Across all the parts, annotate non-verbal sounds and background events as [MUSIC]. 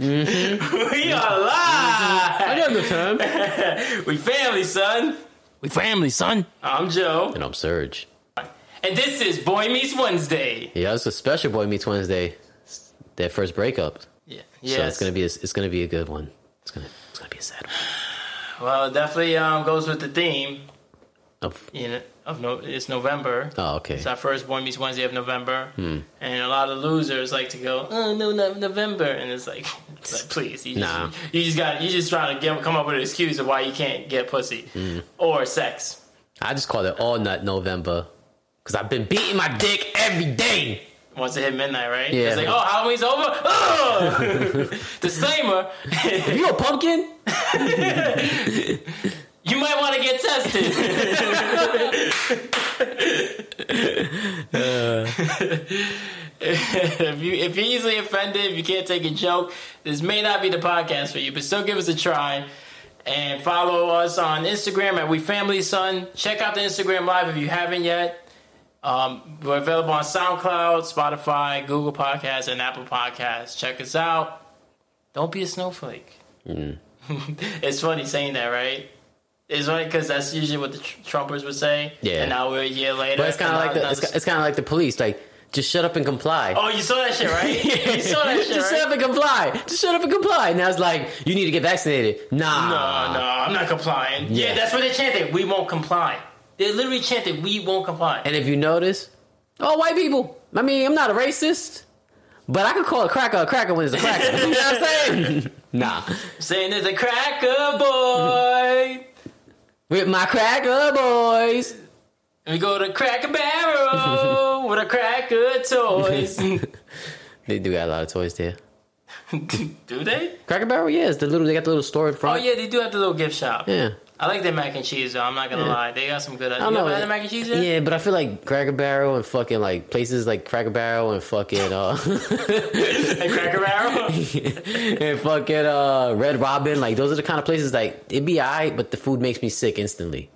[LAUGHS] we are live. I understand. [LAUGHS] we family, son. We family, son. I'm Joe, And I'm Serge. and this is Boy Meets Wednesday. Yeah, it's a special Boy Meets Wednesday. It's their first breakup. Yeah, So it's gonna be a, it's gonna be a good one. It's gonna it's gonna be a sad one. Well, it definitely um, goes with the theme. Of, You know, of no, it's November. oh, okay. It's our first Boy Meets Wednesday of November, Hmm. and a lot of losers like to go, "Oh no, no November," and it's like, it's like please, you just, Nah. you just got, you just trying to get, come up with an excuse of why you can't get pussy Hmm. or sex. I just call it All Nut November because I've been beating my dick every day. Once it hit midnight, right? Yeah. It's like, oh, Halloween's over. Oh! [LAUGHS] [LAUGHS] Disclaimer: You a pumpkin? [LAUGHS] You might want to get tested. [LAUGHS] [LAUGHS] if you if you're easily offended, if you can't take a joke, this may not be the podcast for you, but still give us a try. And follow us on Instagram at We Family Son. Check out the Instagram Live if you haven't yet. Um, we're available on SoundCloud, Spotify, Google Podcasts, and Apple Podcasts. Check us out. Don't be a snowflake. [LAUGHS] it's funny saying that, right? It's funny because that's usually what the tr- Trumpers would say. Yeah. And now we're a year later. But it's kind of like the it's, it's kind of like the police. Like just shut up and comply. Oh, you saw that shit, right? [LAUGHS] you saw that shit, just right? shut up and comply. Just shut up and comply. Now it's like you need to get vaccinated. Nah. No, no, I'm not complying. Yeah, Yeah. that's what they chanted. We won't comply. They literally chanted, "We won't comply." And if you notice, all white people. I mean, I'm not a racist, but I could call a cracker a cracker when it's a cracker. [LAUGHS] you know what I'm saying? [LAUGHS] nah. Saying there's a cracker boy. With my cracker boys. And we go to Cracker Barrel [LAUGHS] with a cracker toys. [LAUGHS] They do got a lot of toys there. [LAUGHS] do they? Cracker Barrel, yeah, it's the little. They got the little store in Oh yeah, they do have the little gift shop. yeah. I like their mac and cheese though. I'm not gonna Yeah. lie, they got some good. I don't know. had the mac and cheese yet? Yeah, but I feel like Cracker Barrel and fucking like places like Cracker Barrel and fucking uh [LAUGHS] At Cracker Barrel. [LAUGHS] and fucking uh Red Robin, like those are the kind of places like it'd be alright, but the food makes me sick instantly.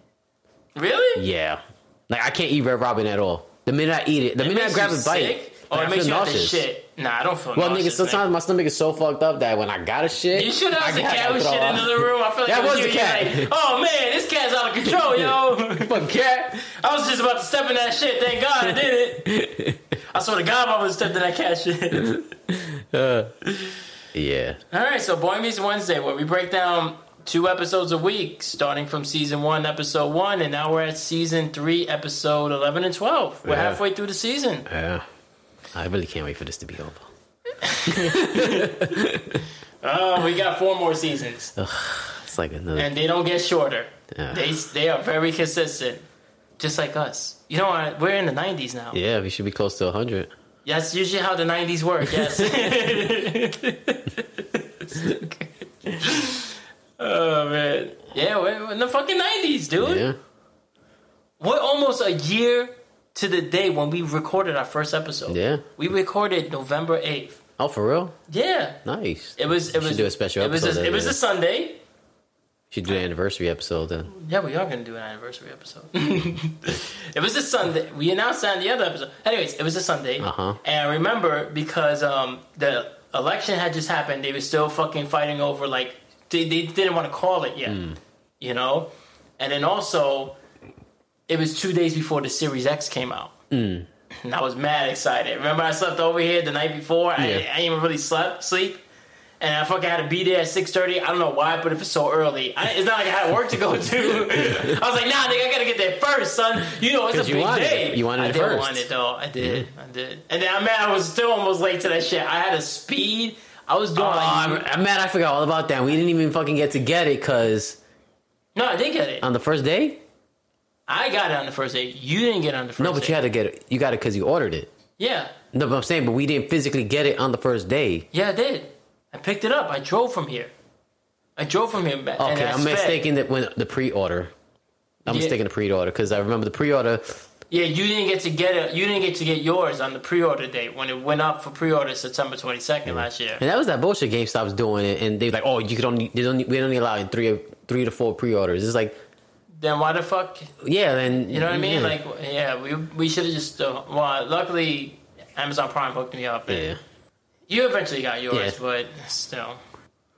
really? Yeah. Like I can't eat Red Robin at all. The minute I eat it, the It minute I grab a bite, sick? Or like, it I makes you have to nauseous. shit? Nah, I don't feel Well, nigga, sometimes my stomach is so fucked up that when I gotta shit, You should I have the cat throw shit up. into the room. I feel like That was was You're cat. Like, [LAUGHS] oh man, this cat's out of [LAUGHS] control, yo. [LAUGHS] Fuck cat. I was just about to step in that shit. Thank God I did it. I swear to God, I have stepped in that cat shit. Uh, yeah. All right, so Boy Meets Wednesday, where we break down two episodes a week, starting from season one, episode one, and now we're at season three, episode eleven and twelve. We're Yeah. halfway through the season. Yeah. I really can't wait for this to be over. [LAUGHS] Oh, we got four more seasons, It's like another. and they don't get shorter. They they are very consistent, just like us. You know what? We're in the nineties now. yeah, we should be close to 100. That's usually how the '90s work. Yes. [LAUGHS] oh man, yeah, we're in the fucking '90s, dude. Yeah. We're almost a year to the day when we recorded our first episode. Yeah. we recorded November eighth. Oh, for real? Yeah, Nice. it was. It should was do a special It was. A, it was a Sunday. Should do an anniversary episode then. Yeah, we are going to do an anniversary episode. [LAUGHS] it was a Sunday. We announced that in the other episode. Anyways, it was a Sunday. Uh-huh. And I remember because um, the election had just happened, they were still fucking fighting over, like, they, they didn't want to call it yet. Hmm. You know? And then also, it was two days before the Series X came out. Hmm. And I was mad excited. Remember, I slept over here the night before? I, Yeah. I didn't even really slept, sleep and I fucking had to be there at six thirty. I don't know why, but if it's so early, I, it's not like I had work to go [LAUGHS] to. I was like, nah, nigga, I gotta get there first, son. You know, it's a big day. it. You wanted I it did first. want it though. I did. I did. And then, man, I was still almost late to that shit. I had a speed. I was doing Oh, I'm, I'm mad I forgot all about that. We didn't even fucking get to get it because no, I did get it. on the first day? I got it on the first day. You didn't get it on the first. No, but you had to get it. You got it because you ordered it. Yeah, No, but I'm saying, but we didn't physically get it on the first day. yeah, I did. I picked it up. I drove from here. I drove from here. back, Okay, I'm sped. mistaking that when the pre-order. I'm Yeah. mistaking the pre-order because I remember the pre-order. Yeah, you didn't get to get it. You didn't get to get yours on the pre-order date when it went up for pre-order September twenty second last year. And that was that bullshit GameStop's doing it, and they were like, oh, you could only, they only we only allow three, three to four pre-orders. It's like, Then why the fuck? yeah, then You know what I mean? yeah. Like, yeah, we we should have just. Uh, well, luckily, Amazon Prime hooked me up. Yeah, You eventually got yours, Yeah. but still.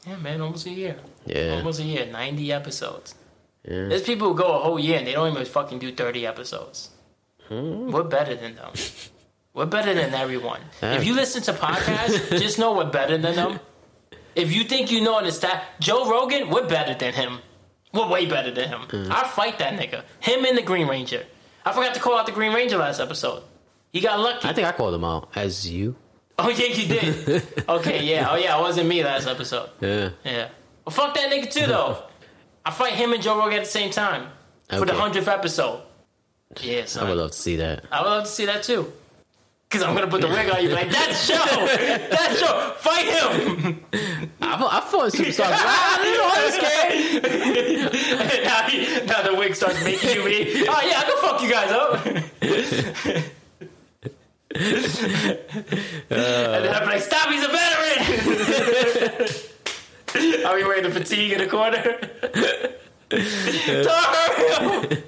Yeah, man, almost a year. Yeah. Almost a year. 90 episodes. Yeah. There's people who go a whole year and they don't even fucking do 30 episodes. Hmm. We're better than them. We're better than everyone. If you listen to podcasts, just know we're better than them. If you think you know the stat, Joe Rogan, we're better than him. We're way better than him. Hmm. I fight that nigga. Him and the Green Ranger. I forgot to call out the Green Ranger last episode. He got lucky. I think I called him out as you. oh yeah, you did. [LAUGHS] okay, yeah. Oh yeah, it wasn't me last episode. Yeah. Yeah. Well, fuck that nigga too, though. I fight him and Joe Rogan at the same time for the hundredth episode. Yeah, son. I would love to see that. I would love to see that too. Cause I'm gonna put the wig on you, like that's Joe, that's Joe, fight him. I, fought- I fought Superstar. I didn't know I was scared. now, he, now the wig starts making you me. [LAUGHS] Oh yeah, I can fuck you guys up. [LAUGHS] and then I'm like, stop, he's a veteran. [LAUGHS] I'll be wearing the fatigue in the corner. Don't him.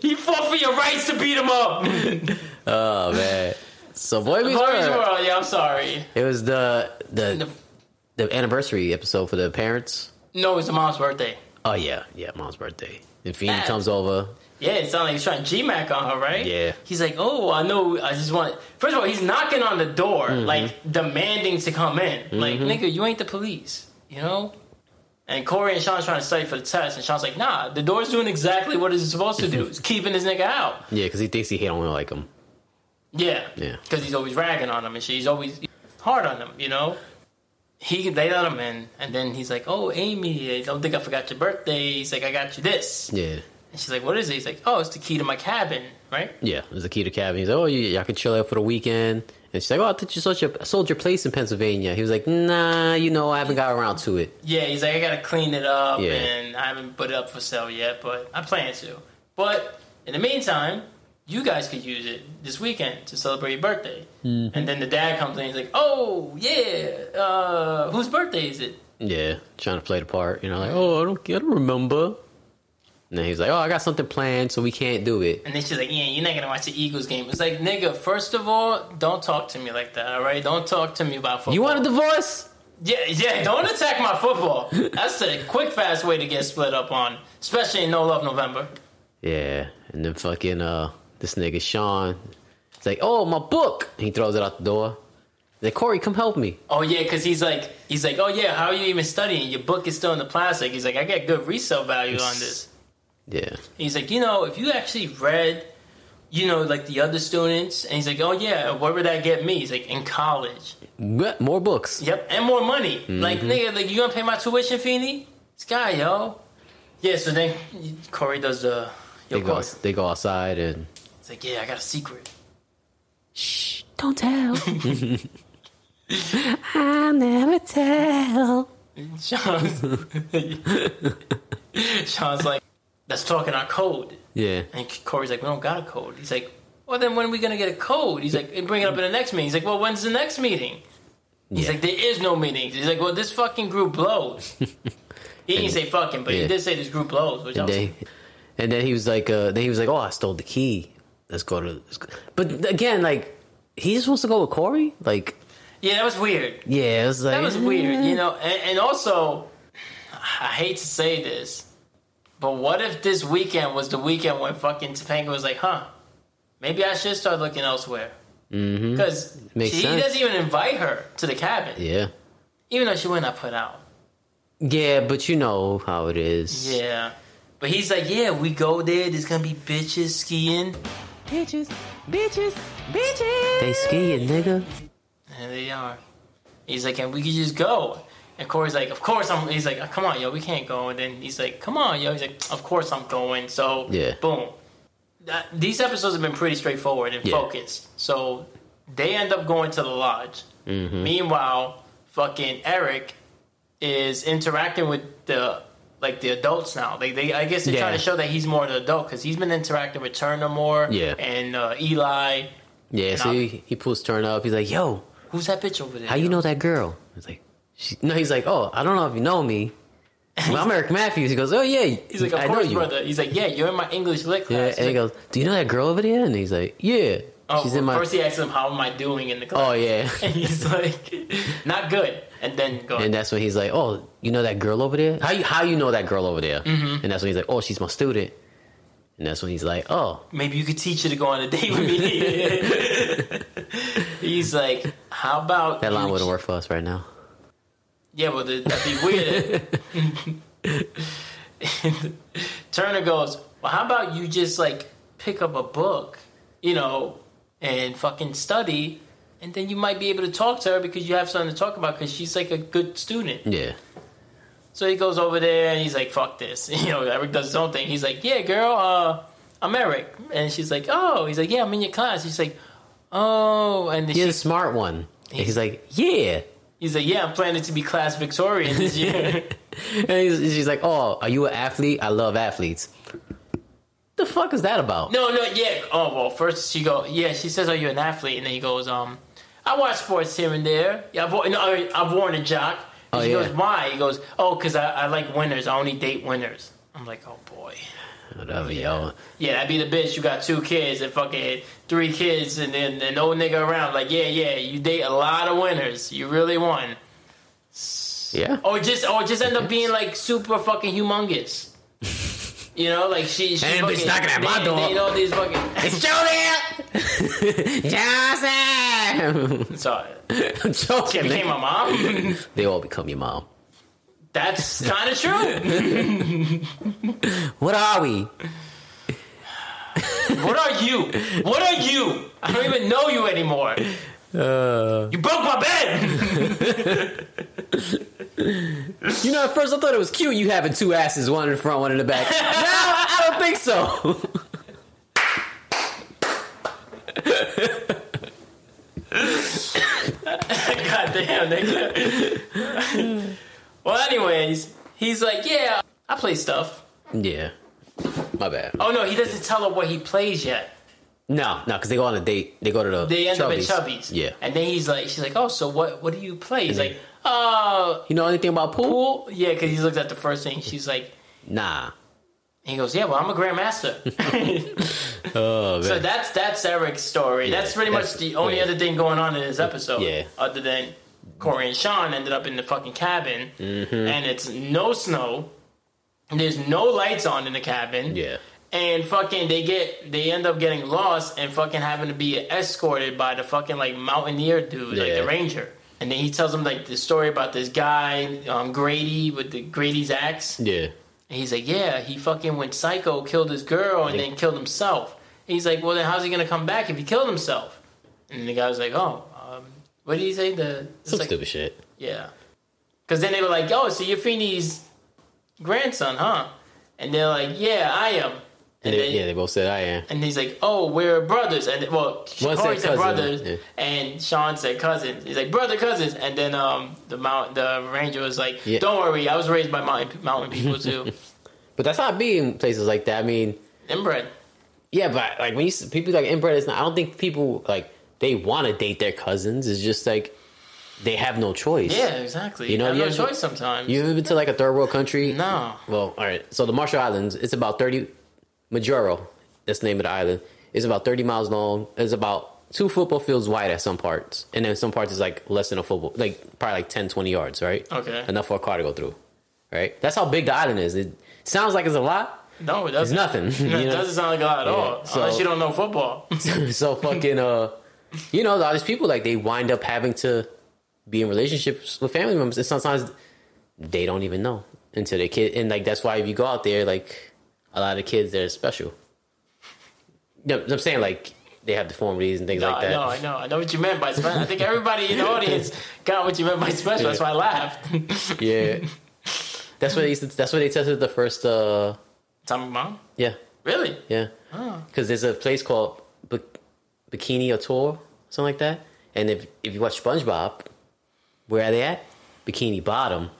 He fought for your rights to beat him up. [LAUGHS] Oh man. So Boy Meets Boy World. World, yeah, I'm sorry. It was the the The- the anniversary episode for the parents. No, it's the mom's birthday. Oh yeah, yeah, mom's birthday. And Feeny Bad. comes over. Yeah, it sounds like he's trying G Mac on her, right? Yeah. He's like, oh, I know. I just want. First of all, he's knocking on the door, Mm-hmm. like demanding to come in. Like, nigga, you ain't the police, you know. And Corey and Sean's trying to study for the test, and Sean's like, nah, the door's doing exactly what it's supposed to do. It's keeping this nigga out. Yeah, because he thinks he don't like him. Yeah. Yeah. Because he's always ragging on him and she's always hard on him, you know? He they let him in, and then he's like, "Oh, Amy, I don't think I forgot your birthday." He's like, "I got you this," Yeah, and she's like, "What is it?" He's like, "Oh, it's the key to my cabin, right?" yeah. There's the key to cabin. He's like, oh, you, y'all can chill out for the weekend. And she's like, oh, I thought you sold your, sold your place in Pennsylvania. He was like, nah, you know, I haven't got around to it. Yeah, he's like, I gotta clean it up, Yeah. and I haven't put it up for sale yet, but I plan to. But in the meantime, you guys could use it this weekend to celebrate your birthday. Mm-hmm. And then the dad comes in, he's like, Oh yeah, uh, whose birthday is it? Yeah, trying to play the part. You know, like, oh, I don't, I don't remember. And then he's like, oh, I got something planned, so we can't do it. And then she's like, Yeah, you're not gonna watch the Eagles game. It's like, nigga, first of all, don't talk to me like that, all right? Don't talk to me about football. You want a divorce? Yeah, yeah, don't attack my football. That's the quick, fast way to get split up on, especially in No Love November. Yeah, and then fucking uh, this nigga Sean, it's like, oh, my book. He throws it out the door. He's like, Corey, come help me. Oh yeah, because he's like, he's like, oh yeah, how are you even studying? Your book is still in the plastic. He's like, I got good resale value on this. Yeah, He's like, you know, if you actually read, you know, like the other students, and he's like, oh yeah, where would that get me? He's like, in college. What? more books. Yep, and more money. Mm-hmm. Like nigga, like you gonna pay my tuition, Feeny? This guy, yo. Yeah. So then Corey does the. Yo, They go, Corey. they go outside and He's like, yeah, I got a secret. shh, don't tell. [LAUGHS] I'll never tell. [LAUGHS] Sean's, [LAUGHS] Sean's like, let's talk our code. Yeah, And Corey's like, we don't got a code. He's like, well, then when are we going to get a code? He's like, and bring it up in the next meeting. He's like, well, when's the next meeting? He's Yeah. like, there is no meeting. He's like, well, this fucking group blows. [LAUGHS] he didn't say fucking, but he did say this group blows. Which I and then, and then he was like, uh, then he was like, oh, I stole the key. Let's go to. Let's go. But again, like, he's supposed to go with Corey. Like, yeah, that was weird. yeah, it was like That was weird, you know. And, and also, I hate to say this, but what if this weekend was the weekend when fucking Topanga was like, huh, maybe I should start looking elsewhere? Mm-hmm. Because Makes he sense. doesn't even invite her to the cabin, Yeah, even though she went not put out. yeah, but you know how it is. Yeah. But he's like, yeah, we go there. There's gonna be bitches skiing. Bitches, bitches, bitches. They skiing, nigga. And they are. He's like, and we could just go. And Corey's like, of course I'm. He's like, come on, yo, we can't go. And then he's like, come on, yo. He's like, of course I'm going. So Yeah. boom. That, these episodes have been pretty straightforward and Yeah. focused. So they end up going to the lodge. Mm-hmm. Meanwhile, fucking Eric is interacting with the like the adults now. They, they I guess they're Yeah. trying to show that he's more of an adult because he's been interacting with Turner more. Yeah. And uh, Eli. Yeah, so he, he pulls Turner up. He's like, "Yo, Who's that bitch over there? how you know that girl?" He's like, she, "No." He's like, "Oh, I don't know if you know me." Well, I'm Eric Matthews. He goes, "Oh yeah." [LAUGHS] He's like, of I know course, you." brother. He's like, yeah, you're in my English lit Yeah, class. and he like, goes, "Do you know that girl over there?" And he's like, "Yeah." Oh, She's well, in my. first he asks him, "How am I doing in the class?" oh yeah. [LAUGHS] and he's like, "Not good." And then go. And that's when he's like, "Oh, you know that girl over there? How you how you know that girl over there?" Mm-hmm. And that's when he's like, "Oh, she's my student." And that's when he's like, "Oh, Maybe you could teach her to go on a date with me. [LAUGHS] he's like, "How about that line wouldn't work for us right now." Yeah, well, that'd be weird. Turner goes, Well, how about you just like pick up a book, you know, and fucking study, and then you might be able to talk to her because you have something to talk about because she's like a good student. Yeah. So he goes over there and he's like, Fuck this. [LAUGHS] You know, Eric does his own thing. He's like, Yeah, girl, uh, I'm Eric. And she's like, Oh, he's like, Yeah, I'm in your class. He's like, Oh, and then You're she, the smart one. And he's like, "Yeah." He's like, Yeah, I'm planning to be class Victorian this year. [LAUGHS] And he's, she's like, "Oh, are you an athlete? I love athletes." The fuck is that about? No, no, yeah. Oh well, first she go, yeah. She says, "Are you an athlete?" And then he goes, "Um, I watch sports here and there. Yeah, I've, no, I- I've worn a jock." And Oh, she yeah. goes, "Why?" He goes, "Oh, because I, I like winners. I only date winners." I'm like, "Oh boy, Whatever, yo. yeah, that'd be the bitch. You got two kids and fucking three kids, and then and no nigga around. Like, yeah, yeah, you date a lot of winners. You really won." Yeah. Or just or just end up being like super fucking humongous. [LAUGHS] You know, like she. she Ain't bitch fucking- knocking at my they- door. They know these fucking. [LAUGHS] [LAUGHS] It's Juliet! Johnson! Sorry. I'm joking. became my mom. They all become your mom. That's kind of true. [LAUGHS] What are we? What are you? What are you? I don't even know you anymore. Uh, You broke my bed. you know, at first I thought it was cute you having two asses, one in the front, one in the back. [LAUGHS] no, I don't think so. [LAUGHS] God damn, nigga. Well, anyways, he's like, yeah, I play stuff. yeah. My bad. Oh no, he doesn't tell her what he plays yet. No, no, because they go on a date. They go to the They end up at Chubby's. Yeah. And then he's like, she's like, oh, so what? What do you play? He's And like, oh, You know anything about pool? pool. Yeah, because he looks at the first thing. She's like, Nah. he goes, yeah, well, I'm a grandmaster. [LAUGHS] Oh, man. So that's that's Eric's story. Yeah, that's pretty that's- much the only yeah. other thing going on in this episode. Yeah. Other than Corey and Sean ended up in the fucking cabin, Mm-hmm. and it's no snow. There's no lights on in the cabin. yeah. And fucking, they get they end up getting lost and fucking having to be escorted by the fucking like mountaineer dude, like the ranger. And then he tells them like the story about this guy, um, Grady, with the Grady's axe. Yeah. And he's like, yeah, he fucking went psycho, killed his girl, and then killed himself. And he's like, well, then how's he gonna come back if he killed himself? And the guy was like, oh, what did he say? The Some like, stupid shit. yeah, because then they were like, oh, so you're Feeny's grandson, huh? And they're like, yeah, I am. And And they, then, yeah, they both said I am. and he's like, oh, we're brothers. And well, One Corey said cousin, brothers, yeah. and Sean said cousins. He's like brother cousins. And then um, the mount the ranger was like, Yeah. don't worry, I was raised by mountain mountain people too, [LAUGHS] But that's how it be in places like that. I mean, inbred. yeah, but like when you people like inbred, it's not. I don't think people like they want to date their cousins. It's just like they have no choice. Yeah, exactly. You You know, know, have you no choice sometimes. You ever been to like a third world country? no. Well, all right. So the Marshall Islands, it's about thirty. Majuro, that's the name of the island. It's about thirty miles long. It's about two football fields wide at some parts, and then some parts is like less than a football, like probably like 10, 20 yards, right? Okay. Enough for a car to go through, right? That's how big the island is. It sounds like it's a lot. No, it doesn't. It's nothing, [LAUGHS] No, you it know? doesn't sound like a lot at all. so- unless you don't know football. [LAUGHS] so fucking uh you know all these people like they wind up having to be in relationships with family members and sometimes they don't even know until they kid and like that's why if you go out there like a lot of kids they're special no, I'm saying like they have deformities and things no, like that know, I know, I know what you meant by special. I think everybody in the audience [LAUGHS] got what you meant by special. That's why I laughed. yeah that's what they used to, that's what they tested the first uh Tommy Mom? yeah Really? yeah because there's a place called Bikini Atoll something like that. And if if you watch SpongeBob where are they at? Bikini Bottom.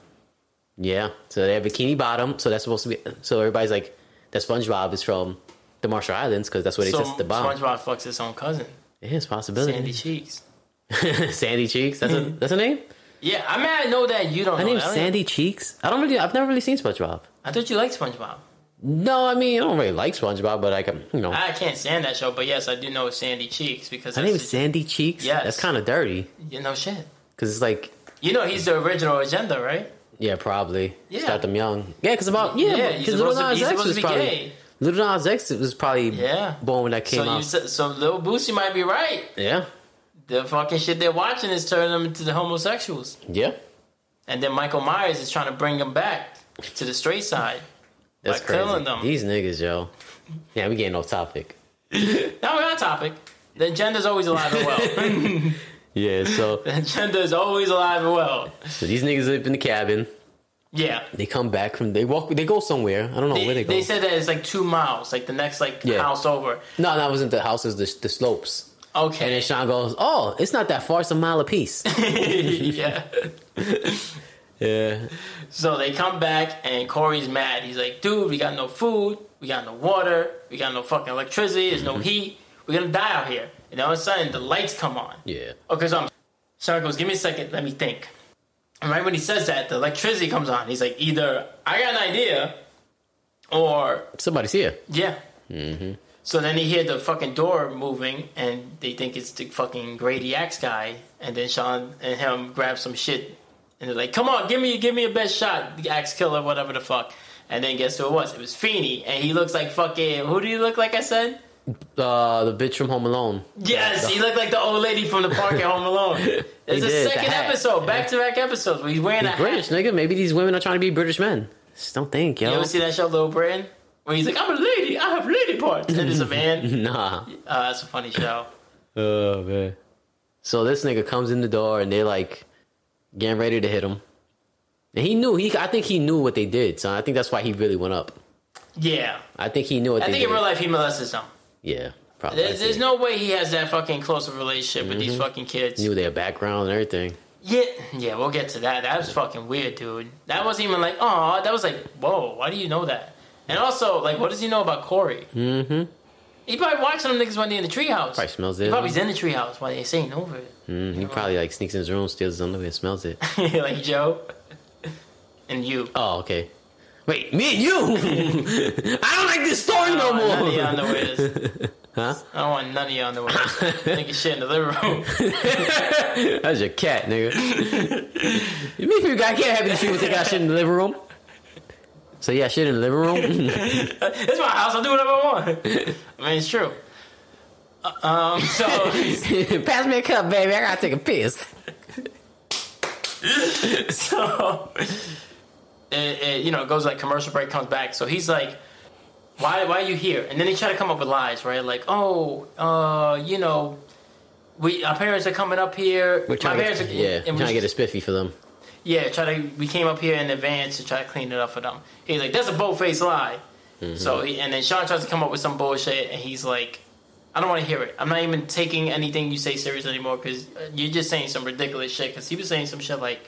Yeah so they have Bikini Bottom so that's supposed to be so everybody's like that SpongeBob is from the Marshall Islands because that's where they So tested the bomb. SpongeBob fucks his own cousin, yeah it's a possibility. Sandy Cheeks. [LAUGHS] Sandy Cheeks? That's a hmm. that's a name? Yeah, I mean, I know that you don't my know name's. Sandy Cheeks? I don't really I've never really seen SpongeBob. I thought you liked SpongeBob. No, I mean I don't really like SpongeBob, but like you know, I can't stand that show, but yes, I do know Sandy Cheeks because her name is Sandy Cheeks. Yes. that's kind of dirty you know shit. because it's like You know he's the original agenda, right? yeah, probably Yeah. start them young. Yeah, because about Yeah, yeah, because Little supposed to- Nas X was probably gay. Lil Nas X was probably Yeah. born when that came So out. said, so Lil Boosie might be right. yeah, The fucking shit they're watching is turning them into the homosexuals, yeah, and then Michael Myers is trying to bring them back to the straight side. That's By crazy. killing them. These niggas, yo. Yeah, we getting off topic. Now we're on topic. The agenda's always alive and well. [LAUGHS] Yeah, so [LAUGHS] the agenda is always alive and well. so these niggas live in the cabin. Yeah. They come back from they walk. They go somewhere. I don't know They, where they go. they said that it's like two miles, like the next like Yeah. house over. no, that wasn't the houses. The, the slopes. Okay. And then Sean goes, "Oh, it's not that far. It's a mile apiece." [LAUGHS] yeah. Yeah, So they come back and Corey's mad. He's like, dude, we got no food, we got no water, we got no fucking electricity, there's Mm-hmm. no heat. We're gonna die out here. And all of a sudden the lights come on. yeah. Okay, so I'm Sean goes, give me a second, let me think. And right when he says that, the electricity comes on. He's like, either I got an idea or Somebody's here. Yeah. Mm-hmm. So then they hear the fucking door moving, and they think it's the fucking Grady Axe guy. And then Sean and him grab some shit, and they're like, "Come on, give me, give me a best shot, the Axe Killer, whatever the fuck." And then guess who it was? It was Feeny, and he looks like fucking. Who do you look like? I said. Uh, the bitch from Home Alone. Yes, he looked like the old lady from the park at Home Alone. [LAUGHS] It's a did, second episode, back to back episodes, where he's wearing a He's British, hat. nigga. Maybe these women are trying to be British men. Just don't think, yo. You ever see that show, Little Britain? Where he's like, "I'm a lady, I have lady parts," and there's a man. [LAUGHS] nah. Uh, that's a funny show. Oh man. So this nigga comes in the door and they're like getting ready to hit him. And he knew he I think he knew what they did, so I think that's why he really went up. Yeah. I think he knew what I they think did. in real life he molested some. yeah, probably. There's, there's no way he has that fucking close of a relationship with these fucking kids. knew their background and everything. Yeah, yeah, we'll get to that. That was fucking weird, dude. That wasn't even like, oh, that was like, whoa, why do you know that? And also, like, what does he know about Corey? Mm-hmm. He probably watching them niggas when they in the treehouse. Probably smells He it. probably's in the treehouse while they're saying over it. Mm, he probably like sneaks in his room, steals his underwear, and smells it. [LAUGHS] like Joe and you. Oh, okay. Wait, me and you? [LAUGHS] I don't like this story no Oh, none of your more. underwears. [LAUGHS] huh? I don't want none of your underwears. Nigga shit in the living room. That's your cat, nigga. you mean you got can't have these people take out shit in the living room? So yeah, shit in the living room. [LAUGHS] [LAUGHS] it's my house. I'll do whatever I want. I mean, it's true. Uh, Um, so [LAUGHS] Pass me a cup, baby. I gotta take a piss. so it, it, you know it goes like commercial break comes back so he's like why why are you here and then they try to come up with lies right like oh uh you know we our parents are coming up here We're trying, to parents are, yeah, we're we trying to get a spiffy for them. Yeah try to we came up here in advance to try to clean it up for them he's like that's a bold-faced lie Mm-hmm. so he, and then Sean tries to come up with some bullshit and he's like I don't want to hear it. I'm not even taking anything you say serious anymore because you're just saying some ridiculous shit. Because he was saying some shit like,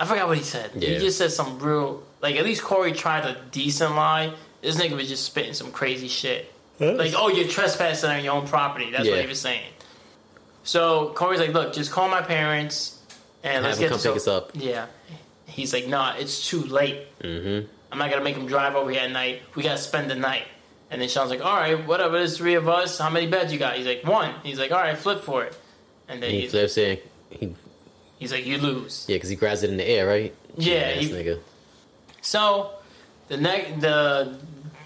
I forgot what he said. He just said some real, like at least Corey tried a decent lie. This nigga was just spitting some crazy shit. Like, oh, you're trespassing on your own property. That's what he was saying. So Corey's like, look, just call my parents and let's get come pick us up. Yeah. He's like, nah, it's too late. Mm-hmm. I'm not gonna make him drive over here at night. We gotta spend the night. And then Sean's like, all right, whatever. There's three of us. How many beds you got? He's like, one. He's like, all right, flip for it. And then He he's, flips it. He, he's like, you lose. yeah, because he grabs it in the air, right? Yeah, Ass he- nigga. So the next the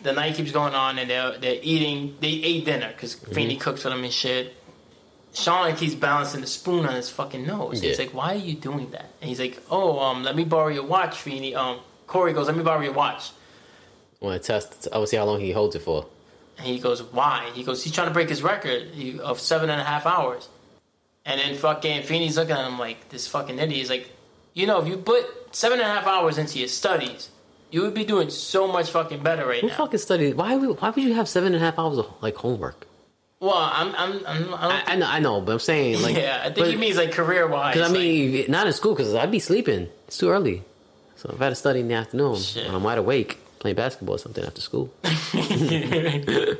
the night keeps going on, and they're they're eating. They ate dinner because Feeny cooks for them and shit. Sean like he's balancing the spoon on his fucking nose. He's like, "Why are you doing that?" And he's like, "Oh, um, let me borrow your watch, Feeny." Um, Corey goes, "Let me borrow your watch." Want to test? I want to see how long he holds it for. And he goes, "Why?" He goes, "He's trying to break his record of seven and a half hours." And then fucking Feeny's looking at him like this fucking idiot. He's like, "You know, if you put seven and a half hours into your studies, you would be doing so much fucking better right Who now." fucking studied? Why? would- Why would you have seven and a half hours of like homework? Well, I'm, I'm, I'm I don't I know, I know, but I'm saying like, yeah, I think but- he means like career wise. Because I mean, not in school because I'd be sleeping. It's too early. So if I had to study in the afternoon, Shit. when I'm wide awake, playing basketball or something after school. [LAUGHS] niggas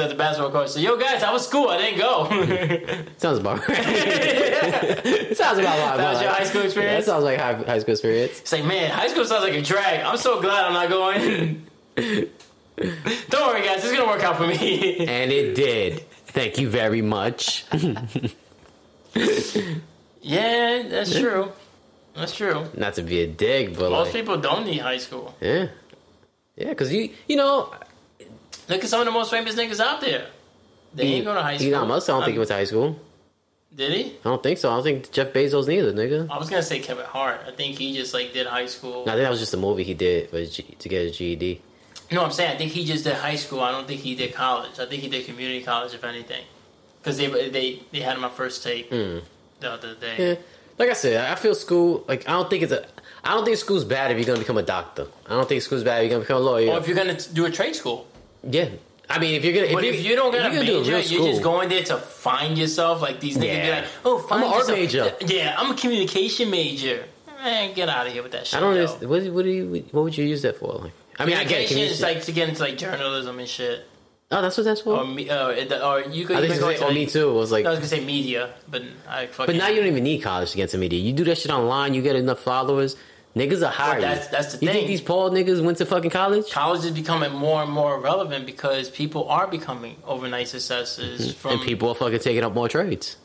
at the basketball court. So, yo, guys, I was school. I didn't go. [LAUGHS] Sounds about right. [LAUGHS] sounds about right. That was your like- high school Yeah, experience? that sounds like high, high school experience. it's like, man, high school sounds like a drag. I'm so glad I'm not going. [LAUGHS] Don't worry, guys. It's gonna work out for me. [LAUGHS] and it did. Thank you very much. [LAUGHS] yeah, that's true. That's true. Not to be a dick, but Most like, people don't need high school. yeah, yeah, because you, you know, Look at some of the most famous niggas out there. They ain't go to high school. Elon Musk, I don't think he went to high school. Did he? I don't think so. I don't think Jeff Bezos neither, nigga. I was gonna say Kevin Hart. I think he just like did high school. I think that was just a movie he did for his G- to get his No, I'm saying I think he just did high school. I don't think he did college. I think he did community college, if anything, because they they they had him on first take Hmm. the other day. Yeah, like I said, I feel school. Like I don't think it's a. I don't think school's bad if you're gonna become a doctor. I don't think school's bad if you're gonna become a lawyer. Or if you're gonna do a trade school, yeah, I mean, if you're gonna, but if, you don't if get a major, you're just going there to find yourself. Like these niggas be Yeah. like, "Oh, find I'm an art major. Yeah, I'm a communication major. Man, get out of here with that shit. I don't. understand- What, what do you? What would you use that for? Like, I mean, I get Communication it. is like to get into like journalism and shit. oh, that's what that's for. Or me, uh, it- or you could I think even go like, to oh, like, me too. Was like, I was gonna say media, but I fucking. but now you don't even need college to get into media. You do that shit online. You get enough followers. Niggas are hiring. that's- that's the you thing. You think these Paul niggas went to fucking college? college is becoming more and more relevant because people are becoming overnight successes from and people are fucking taking up more trades.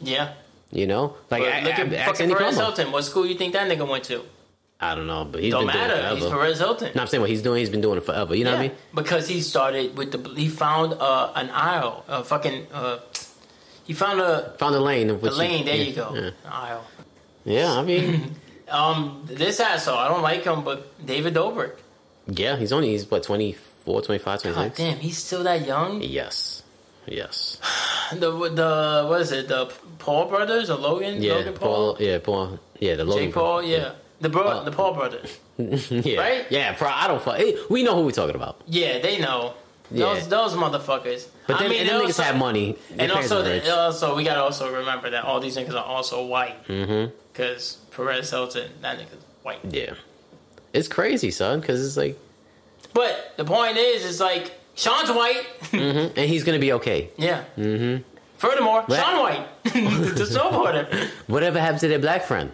yeah. You know, like But I, look I, at ask fucking Perez. Hilton. What school you think that nigga went to? I don't know, but he's Don't been doing matter. it He's forever. Perez Hilton. No, I'm saying what he's doing. He's been doing it forever. You know what I mean? Because he started with the he found uh, an aisle, a fucking uh, he found a, Found a lane. a which lane. There yeah, you go, Yeah. Aisle. Yeah, I mean, [LAUGHS] Um, this asshole, I don't like him, but David Dobrik. yeah, he's only he's what 24, 25, God 26. damn, he's still that young. Yes, yes. [SIGHS] The the what is it? The Paul brothers or Logan? Yeah, Logan Paul. Paul. Yeah, Paul. Yeah, the Logan Jake Paul. Yeah. The bro, Uh, the Paul brothers. [LAUGHS] yeah, Right? Yeah, pro, I don't fuck. We know who we're talking about. Yeah, they know. Yeah. Those those motherfuckers. But I mean, and niggas also- have money. Their And also, rich. also, we gotta also remember that all these niggas are also white. mm-hmm. Because Perez Hilton, that nigga's white. Yeah, it's crazy, son. Because it's like, But the point is, it's like Sean's white. mhm, [LAUGHS] and he's gonna be okay. yeah. Mm-hmm. Furthermore? Shaun White, [LAUGHS] the snowboarder. Whatever happened to their black friend?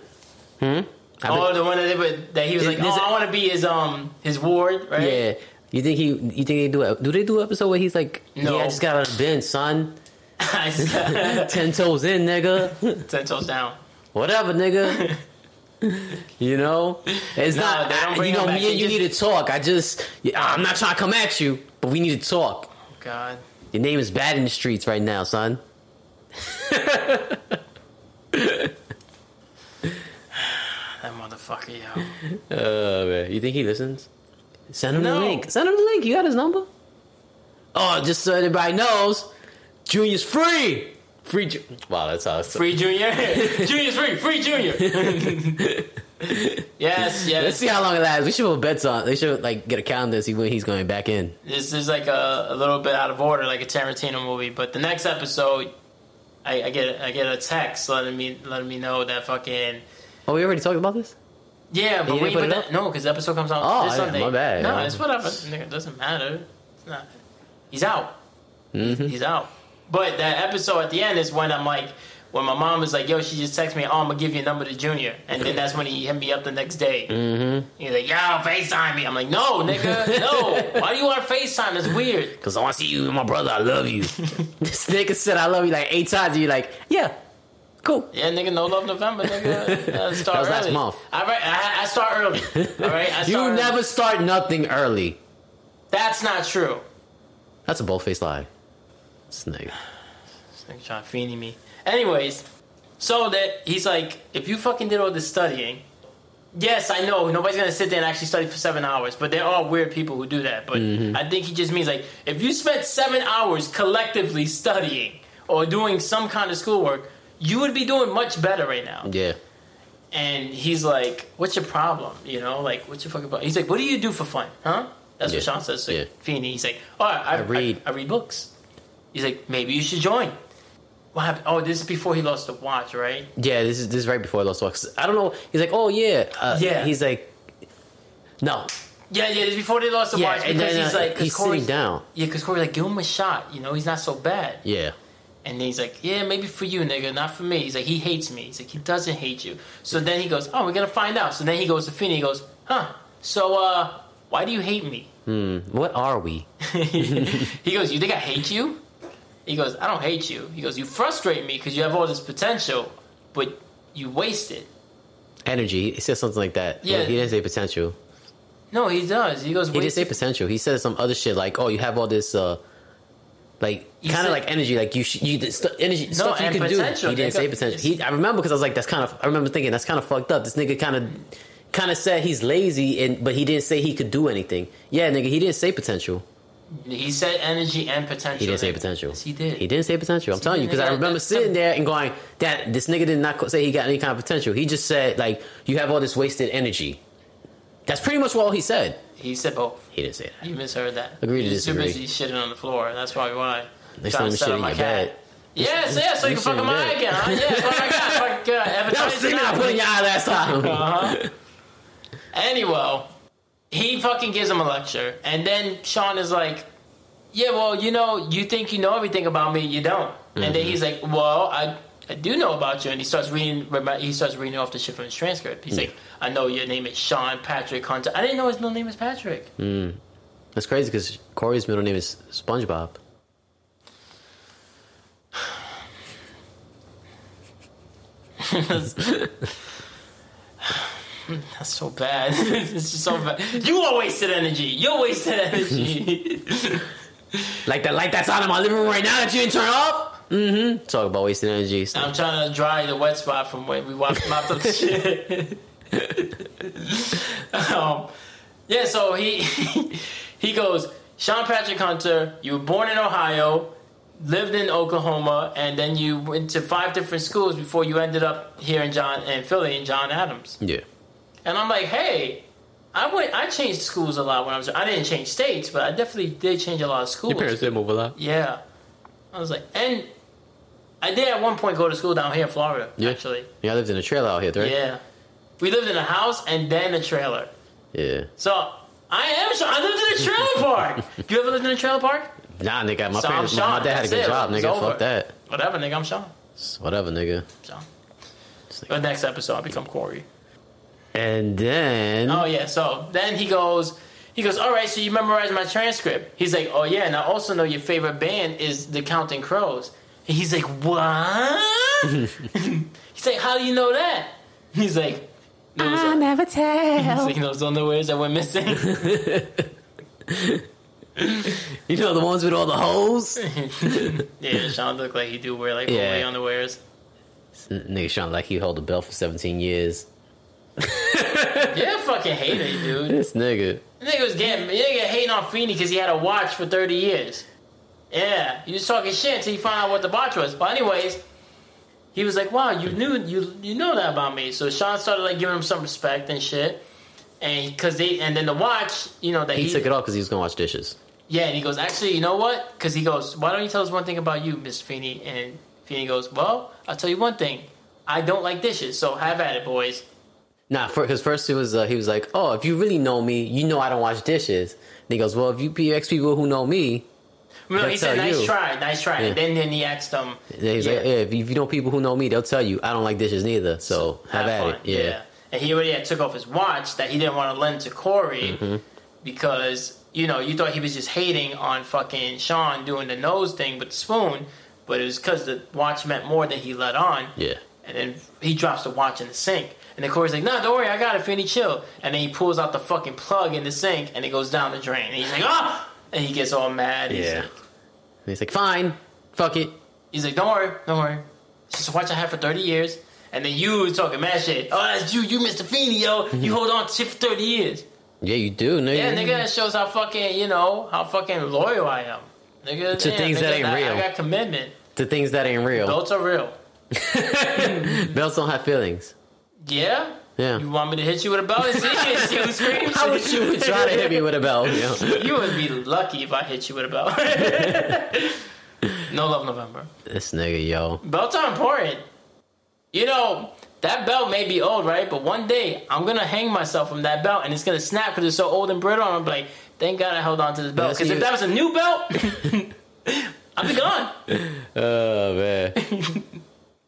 Hmm. I Oh, the one that, they would, that he was like, oh, I want to be his um his ward, right? Yeah. You think he? You think they do? A, do they do an episode where he's like, No. "Yeah, I just got out of the bench, son. [LAUGHS] I just got [LAUGHS] Ten toes in, nigga. [LAUGHS] ten toes down. Whatever, nigga." you know, it's No, not. they don't bring you know, me and you just- need to talk. I just, I'm not trying to come at you, but we need to talk. God. Your name is bad in the streets right now, son. Motherfucker, yo. Uh, man. You think he listens? Send him No. the link. Send him the link. You got his number? Oh, just so everybody knows, Junior's free. Free. Ju- wow, that's awesome. Free Junior. [LAUGHS] Junior's free. Free Junior. [LAUGHS] yes, yes. Let's see how long it lasts. We should put bets on. They should like get a calendar and see when he's going back in. This is like a, a little bit out of order, like a Tarantino movie. But the next episode, I, I get I get a text letting me letting me know that fucking Oh, we already talked about this. Yeah. But you we put that, up? no, because the episode comes out Oh, this Sunday. my bad. No, it's whatever. Nigga, it doesn't matter. It's not. He's out. Mm-hmm. He's out. But that episode at the end is when I'm like, when my mom was like, "Yo, she just texted me. Oh, I'm gonna give you a number to Junior," and then that's when he hit me up the next day. Mm-hmm. He's like, "Yo, Facetime me." I'm like, "No, nigga, no. Why do you want to Facetime? That's weird." [LAUGHS] Because I want to see you, and my brother. I love you. [LAUGHS] this nigga said I love you like eight times. And you're like, yeah, cool. Yeah, nigga, no love November, nigga. [LAUGHS] Uh, start That was last early. month. All right, I, I start early. [LAUGHS] All right, I start You early. never start nothing early. That's not true. That's a bold faced lie. This nigga. This nigga trying to feeny me. Anyways, so that he's like, if you fucking did all this studying, yes, I know nobody's gonna sit there and actually study for seven hours, but there are weird people who do that. But Mm-hmm. I think he just means like, if you spent seven hours collectively studying or doing some kind of schoolwork, you would be doing much better right now. Yeah. And he's like, "What's your problem? You know, like, what's your fucking problem?" He's like, "What do you do for fun, huh?" That's Yeah. what Sean says to Yeah. Feeny. He's like, "Oh, I, I read. I, read books." He's like, "Maybe you should join." What happened? Oh, this is before he lost the watch, right? Yeah, this is this is right before I lost the watch. I don't know. He's like, oh yeah, uh, Yeah. He's like, no, Yeah, yeah. This before they lost the yeah, watch because then he's uh, like, 'cause he's Corey's- sitting down. Yeah, because Corey's like, "Give him a shot." You know, he's not so bad. Yeah, And he's like, yeah, maybe for you, nigga, not for me. He's like, he hates me. He's like, he doesn't hate you. So then he goes, oh, we're gonna find out. So then he goes to Feeny. He goes, huh? So uh, Why do you hate me? Hmm, what are we? [LAUGHS] he goes, You think I hate you? He goes, I don't hate you. He goes, You frustrate me because you have all this potential, but you waste it. Energy. He said something like that. Yeah. He didn't say potential. No, he does. He goes, He didn't say potential. He said some other shit like, "Oh, you have all this, uh, like kind of like energy, like you, sh- you st- energy stuff you could do." He didn't say potential. He, I remember because I was like, "That's kind of." I remember thinking that's kind of fucked up. This nigga kind of, kind of said he's lazy, and but he didn't say he could do anything. Yeah, nigga, he didn't say potential. He said energy and potential. He didn't say potential. Yes, he did. He didn't say potential. I'm Yes, telling you because I remember sitting there and going, "That this nigga did not say he got any kind of potential. He just said like you have all this wasted energy." That's pretty much all he said. He said both. He didn't say that. You misheard that. Agree to was too disagree. busy shitting on the floor. That's probably why. Next time to you shit in my cat. bed. Yes, yeah, so you you can fuck in your eye again. Huh? Yeah, that's what I got. Fuck, uh, That was out now. putting your eye last time. Uh-huh. Anyway, he fucking gives him a lecture, and then Sean is like, "Yeah, well, you know, you think you know everything about me, you don't." And then Mm-hmm. he's like, "Well, I." I do know about you, and he starts reading. He starts reading off the shit from his transcript. He's like, "I know your name is Sean Patrick Hunter. I didn't know his middle name was Patrick." Hmm. That's crazy because Corey's middle name is SpongeBob. [LAUGHS] That's so bad. [LAUGHS] it's just so bad. You are wasted energy. You're wasted energy. Like that light that's on in my living room right now that you didn't turn off? Mm-hmm. Talk about wasting energy. I'm trying to dry the wet spot from when we walked mopped up the shit. [LAUGHS] um, yeah, so he [LAUGHS] he goes, Sean Patrick Hunter, you were born in Ohio, lived in Oklahoma, and then you went to five different schools before you ended up here in John in Philly in John Adams. Yeah. And I'm like, hey, I went I changed schools a lot when I was I didn't change states, but I definitely did change a lot of schools. Your parents did move a lot. Yeah. I was like, and I did at one point go to school down here in Florida, Yeah. actually. Yeah, I lived in a trailer out here, right? Yeah. We lived in a house and then a trailer. Yeah. So I am Sean. I lived in a trailer [LAUGHS] park. you ever lived in a trailer park? Nah, nigga, my So parents, my, my dad had a good it. job, It's nigga. over. Fuck that. Whatever, nigga. I'm Sean. Whatever, nigga. Sean. But next episode, I become Corey. And then Oh yeah. So then he goes. He goes. All right. So you memorized my transcript. He's like, oh yeah. And I also know your favorite band is the Counting Crows. And he's like, what? [LAUGHS] he's like, how do you know that? He's like, a- never tell. He's like, those underwears that went missing. [LAUGHS] You know the ones with all the holes? [LAUGHS] yeah, Sean looked like he do wear like Yeah. only underwears. nigga Sean like he held a belt for 17 years. Yeah, I fucking hate it, dude. This nigga. Nigga was getting nigga hating on Feeny because he had a watch for thirty years. Yeah, he was talking shit until he found out what the watch was. But anyways, he was like, "Wow, you knew you you know that about me." So Sean started like giving him some respect and shit. And because they and then the watch, you know that He, he, took it off because he was gonna wash dishes. Yeah, and he goes, "Actually, you know what?" Because he goes, "Why don't you tell us one thing about you, Miss Feeny?" And Feeny goes, "Well, I'll tell you one thing. I don't like dishes, so have at it, boys." Nah, because first it was uh, he was like, "Oh, if you really know me, you know I don't wash dishes." And he goes, "Well, if you PX people who know me, No, he said, "Nice you." try, nice try." Yeah. And then then he asked him, then he's like, yeah, if you know people who know me, they'll tell you I don't like dishes neither. So, have, at fun. it, yeah. And he already had took off his watch that he didn't want to lend to Corey Mm-hmm. because you know you thought he was just hating on fucking Sean doing the nose thing with the spoon, but it was because the watch meant more than he let on. yeah. And then he drops the watch in the sink. And then Corey's like, "No, don't worry, I got it, Feeny, chill." And then he pulls out the fucking plug in the sink, and it goes down the drain. And he's like, "Ah!" And he gets all mad. He's Yeah. like, And he's like, "Fine, fuck it." He's like, "Don't worry, don't worry. It's just a watch I had for thirty years." And then you talking mad shit. Oh, that's you, you Mr. Feeny, yo. [LAUGHS] You hold on to shit for thirty years. Yeah, you do, nigga. Yeah, nigga, that shows how fucking you know how fucking loyal I am. Nigga, To damn, things nigga, that ain't I, real. I got commitment. To things that ain't real. Belts are real. [LAUGHS] Belts don't have feelings. Yeah. Yeah. You want me to hit you with a belt and see, [LAUGHS] see who screams? How would you try to hit me with a belt? You know? You would be lucky if I hit you with a belt. [LAUGHS] no love November. This nigga, yo. Belts are important. You know, that belt may be old, right? But one day I'm gonna hang myself from that belt and it's gonna snap because it's so old and brittle. And I'm like, thank God I held on to this belt. Because if that was a new belt, [LAUGHS] I'd be gone. Oh man,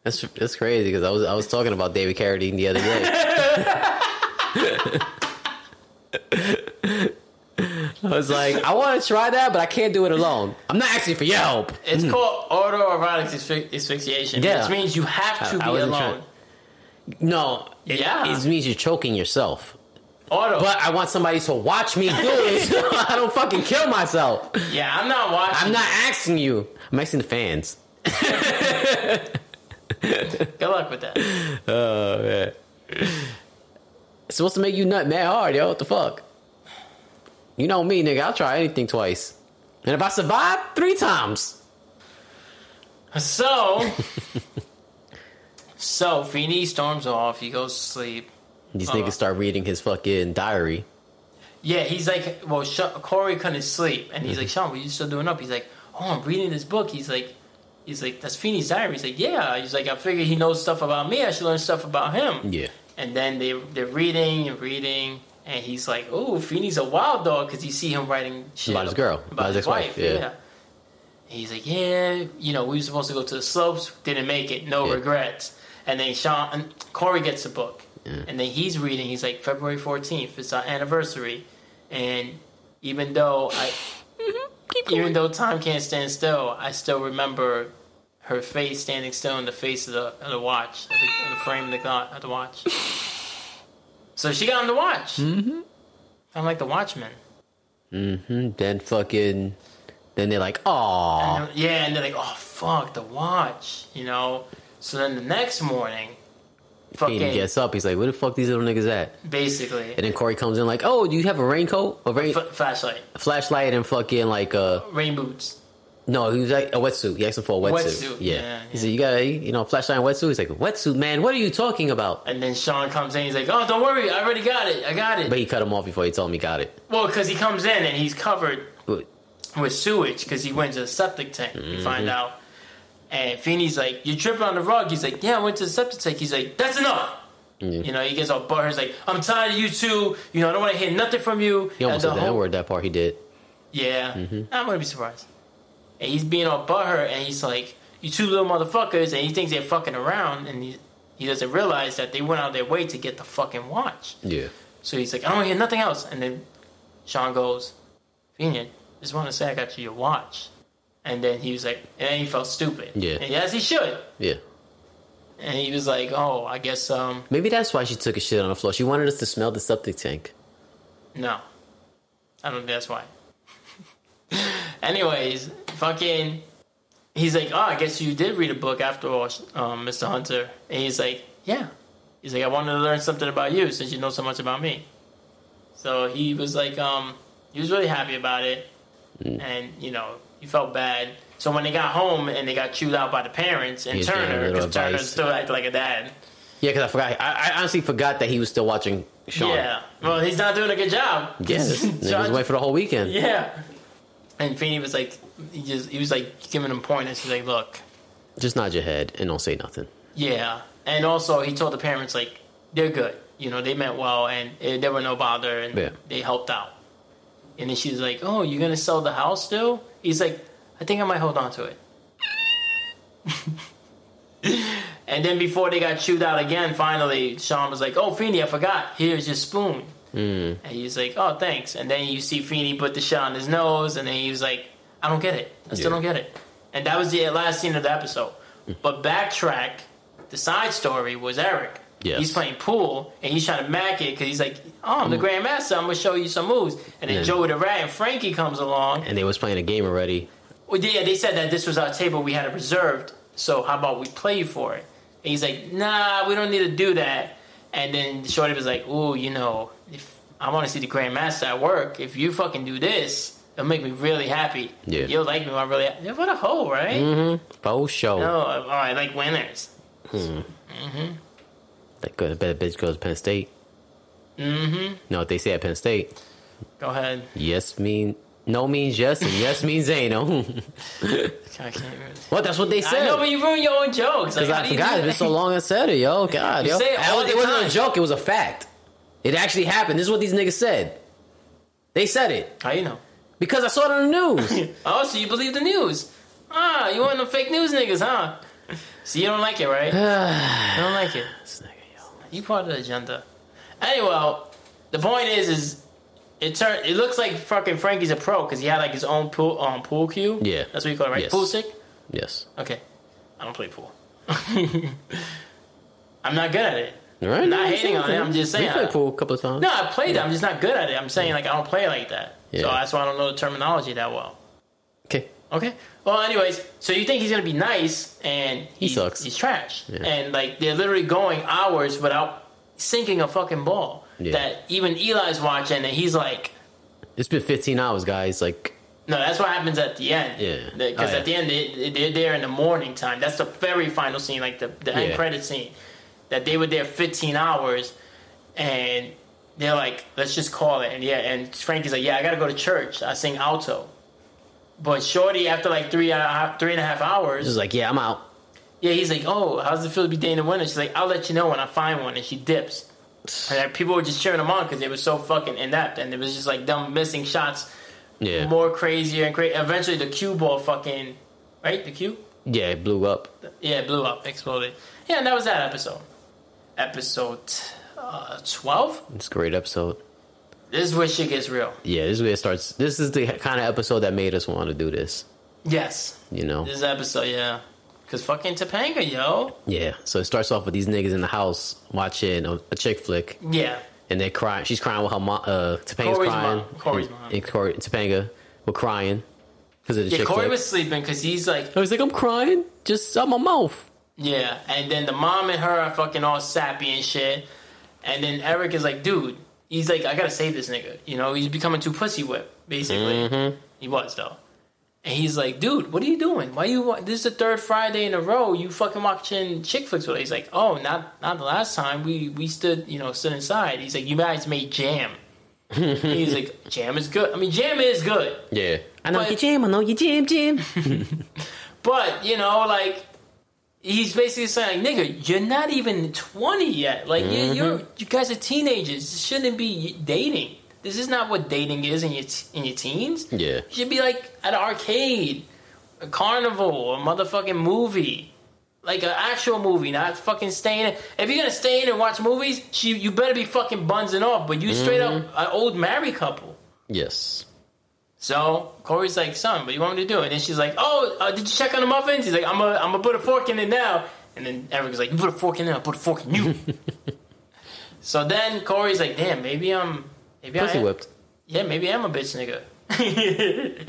that's that's crazy because I was I was talking about David Carradine the other day. I was like, I want to try that, but I can't do it alone. I'm not asking for your help. It's hmm. called autoerotic asphy- asphyxiation, Yeah. which means you have to I- I be wasn't alone. No, it, Yeah. it means you're choking yourself. Auto. But I want somebody to watch me do it [LAUGHS] so I don't fucking kill myself. yeah, I'm not watching. I'm not asking you. I'm asking the fans. [LAUGHS] Good luck with that. [LAUGHS] Oh man. It's supposed to make you nut mad hard, yo. What the fuck? You know me, nigga. I'll try anything twice. And if I survive, three times. So, [LAUGHS] so Feeny storms off. He goes to sleep. These Uh. niggas start reading his fucking diary. Yeah, he's like, well, Sh- Corey couldn't sleep, and he's like, Sean, what you still doing up? He's like, oh, I'm reading this book. He's like, he's like, that's Feeny's diary. He's like, yeah. He's like, I figured he knows stuff about me. I should learn stuff about him. Yeah. And then they they're reading and reading, and he's like, oh, Feeny's a wild dog because you see him writing shit About his girl, about his ex-wife, yeah. And he's like, yeah, you know, we were supposed to go to the slopes, didn't make it, no Yeah. regrets. And then Sean, and Corey gets the book, Yeah. and then he's reading. He's like, February fourteenth, it's our anniversary, and even though I, [LAUGHS] even though time can't stand still, I still remember her face standing still in the face of the, of the watch, of the, of the frame of the, clock- of the watch. [LAUGHS] So she got him the watch. Mm-hmm. I'm like the Watchman. hmm Then fucking. Then they're like, oh. Yeah, and they're like, oh fuck, the watch, you know. So then the next morning, fucking He gets up. He's like, "Where the fuck these little niggas at?" basically And then Corey comes in like, "Oh, do you have a raincoat, a rain f- flashlight, flashlight, and fucking like uh rain boots. No, he was like a wetsuit. He asked him for a wetsuit. Wetsuit, Yeah. yeah, He said, "You got a you know flashlight and wetsuit." He's like, "Wetsuit, man. What are you talking about?" And then Sean comes in, he's like, oh, don't worry, I already got it, I got it. But he cut him off before he told him he got it. well, because he comes in and he's covered But- with sewage because he went to the septic tank. You Mm-hmm. find out, and Feeny's like, "You're tripping on the rug?" He's like, "Yeah, I went to the septic tank." He's like, "That's enough." You know, he gets all butthurt. He's like, "I'm tired of you two. You know, I don't want to hear nothing from you." He almost And said the whole- N word. That part he did. Yeah, Mm-hmm. I'm gonna be surprised. And he's being all butthurt, and he's like, "You two little motherfuckers," and he thinks they're fucking around, and he he doesn't realize that they went out of their way to get the fucking watch. Yeah. So he's like, "I don't hear nothing else." And then Sean goes, "Finian, just want to say I got you your watch." And then he was like, and then he felt stupid. Yeah. and as he should. Yeah. And he was like, "Oh, I guess um Maybe that's why she took a shit on the floor. She wanted us to smell the septic tank. no, I don't think that's why." [LAUGHS] Anyways, fucking, he's like, "Oh, I guess you did read a book after all, um, Mr. Hunter." And he's like, "Yeah." He's like, "I wanted to learn something about you since you know so much about me." So he was like, um, he was really happy about it, and you know, he felt bad. So when they got home and they got chewed out by the parents and He's Turner, because Turner still acted like a dad. Yeah, because I forgot. I, I honestly forgot that he was still watching Sean. Yeah. Well, he's not doing a good job. Yeah, this niggas Sean- wait for the whole weekend. yeah. And Feeny was like, he just he was like giving him pointers. He's like, look, Just nod your head and don't say nothing. yeah. And also, he told the parents like they're good. You know, they meant well, and eh, there were no bother, and Yeah. they helped out. And then she's like, "Oh, you're gonna sell the house still?" He's like, "I think I might hold on to it." [LAUGHS] and then before they got chewed out again, finally, Sean was like, "Oh, Feeny, I forgot. Here's your spoon." Mm. And he's like, "Oh, thanks." And then you see Feeny put the shot on his nose, and then he was like, "I don't get it. I still Yeah. don't get it." And that was the last scene of the episode. But backtrack, the side story was Eric. Yes. He's playing pool, and he's trying to mac it because he's like, "Oh, I'm the grandmaster. I'm gonna show you some moves." And then Yeah. Joey the Rat and Frankie comes along. And they was playing a game already. Well, yeah, they said that this was our table. We had it reserved. So how about we play for it? And he's like, Nah, we don't need to do that. And then Shorty was like, Ooh, you know, I want to see the Grandmaster at work, if you fucking do this, it'll make me really happy. Yeah. You'll like me. when I'm really yeah, what a hoe, right? Mm-hmm. Show. No, oh, I like winners. Mm-hmm. That good. Bet bitch goes to Penn State. Mm-hmm. know what they say at Penn State? Go ahead. Yes mean no means yes, and yes means ain't. No. [LAUGHS] I what? That's what they I said. know, but you ruin your own jokes. Because how I forgot. It's been so long I said it, yo. God, You yo. say it I- it wasn't a joke. It was a fact. It actually happened. This is what these niggas said. They said it How you know? because I saw it on the news. [LAUGHS] Oh, so you believe the news? Ah, you want them fake news niggas, huh? So you don't like it, right? [SIGHS] you don't like it. Nigga, yo. You part of the agenda. Anyway, the point is, is it turned. It looks like fucking Frankie's a pro because he had like his own pool um pool cue. Yeah. that's what you call it, right? Yes. Pool stick. Yes. Okay, I don't play pool. [LAUGHS] I'm not good at it. Right. I'm not no, hating on it. I'm just saying. We played pool a couple of times. No, I played it. I'm just not good at it. I'm saying like I don't play like that. Yeah. So that's why I don't know the terminology that well. Okay. Okay. Well, anyways, so you think he's gonna be nice, and He he's, sucks. He's trash, Yeah. and like they're literally going hours without sinking a fucking ball. Yeah. That even Eli's watching, and he's like, It's been 15 hours, guys. Like, "No, that's what happens at the end." Yeah. Because Oh, yeah. at the end, they, they're there in the morning time. That's the very final scene, like the the end credit scene. That they were there 15 hours, and they're like, "Let's just call it." And yeah, and Frankie's like, "Yeah, I gotta go to church. I sing alto." But Shorty, after like three uh, three and a half hours, just like, yeah, I'm out. Yeah, he's like, oh, how's it feel to be dating a winner? She's like, I'll let you know when I find one, and she dips. [SIGHS] And people were just cheering them on because they were so fucking inept, and it was just like them missing shots, Yeah. more crazier and crazy. Eventually, the cue ball fucking, right? The cue, Yeah, it blew up. yeah, it blew up, exploded. Yeah, and that was that episode. Episode uh, twelve. It's a great episode. This is where shit gets real. Yeah, this is where it starts. This is the kind of episode that made us want to do this. Yes, You know? this episode, yeah, because fucking Topanga, yo, Yeah. So it starts off with these niggas in the house watching a, a chick flick, yeah, and they're crying. She's crying with her mom. Uh, Topanga's Corey's crying. mom. Corey's and, mom. And Corey, Topanga were crying because of the yeah. chick Corey flick. was sleeping because he's like, I was like, I'm crying just out my mouth. Yeah, and then the mom and her are fucking all sappy and shit. And then Eric is like, dude, he's like, I gotta save this nigga. You know, he's becoming too pussy whip, basically. Mm-hmm. He was though. And he's like, dude, what are you doing? Why you? wa- This is the third Friday in a row you fucking watching chick flicks with. her." He's like, oh, not not the last time we we stood you know stood inside. He's like, you guys made jam. [LAUGHS] he's like, jam is good. I mean, jam is good. Yeah. I know But- you jam. I know you jam, jam. [LAUGHS] But you know, like he's basically saying, "Nigga, you're not even 20 yet. Like you mm-hmm. you're you guys are teenagers. This shouldn't be dating. This is not what dating is in your t- in your teens. Yeah. You should be like at an arcade, a carnival, a motherfucking movie." Like an actual movie, not fucking staying in. If you're gonna stay in and watch movies, you, you better be fucking bunsing off. But you straight up mm-hmm. an old married couple. Yes. So Corey's like, son, what do you want me to do? And then she's like, oh, uh, did you check on the muffins? He's like, I'm gonna I'm gonna put a fork in it now. And then Eric's like, you put a fork in it, I'll put a fork in you. [LAUGHS] so then Corey's like, damn, maybe I'm maybe I Pussy am, whipped. yeah, maybe I'm a bitch nigga. [LAUGHS]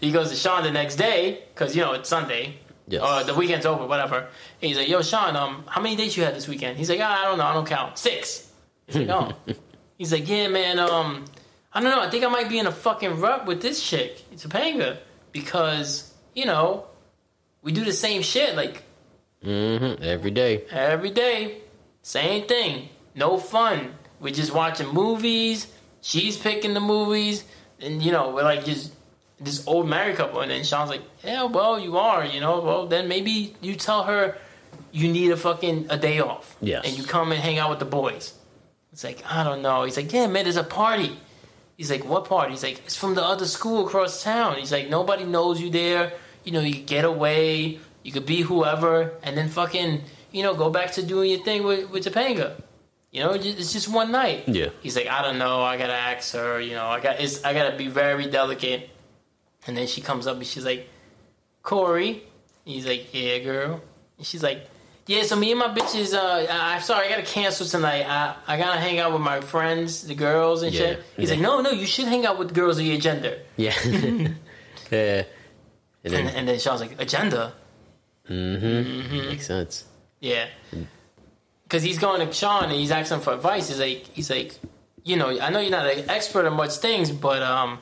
he goes to Sean the next day because you know it's Sunday. Yes. Or the weekend's over, whatever. And he's like, yo, Sean, um, how many dates you had this weekend? He's like, ah, I don't know, I don't count. Six. He's like, oh. [LAUGHS] he's like, yeah, man, um, I don't know. I think I might be in a fucking rut with this chick, Topanga, because you know we do the same shit like Mm-hmm. Every day. every day, same thing. No fun. We're just watching movies. She's picking the movies, and you know we're like just this old married couple. And then Sean's like, "Yeah, well, you are. You know, well, then maybe you tell her you need a fucking a day off, Yes. and you come and hang out with the boys." It's like I don't know. He's like, "Yeah, man, there's a party." He's like, "What part? He's like, "It's from the other school across town." He's like, "Nobody knows you there. You know, you get away. You could be whoever, and then fucking, you know, go back to doing your thing with with Topanga. You know, it's just one night." Yeah. He's like, "I don't know. I gotta ask her. You know, I got. It's, I gotta be very delicate." And then she comes up and she's like, "Corey." He's like, "Yeah, girl." And she's like, "Yeah, so me and my bitches. Uh, I- I'm sorry, I gotta cancel tonight. I I gotta hang out with my friends, the girls and Yeah. shit." He's Yeah. like, "No, no, you should hang out with girls of your gender." Yeah. [LAUGHS] [LAUGHS] yeah. And And, then and then Sean's like, "Agenda." Mhm. Makes sense. Yeah, because he's going to Sean and he's asking for advice. He's like, he's like, you know, I know you're not an expert in much things, but um,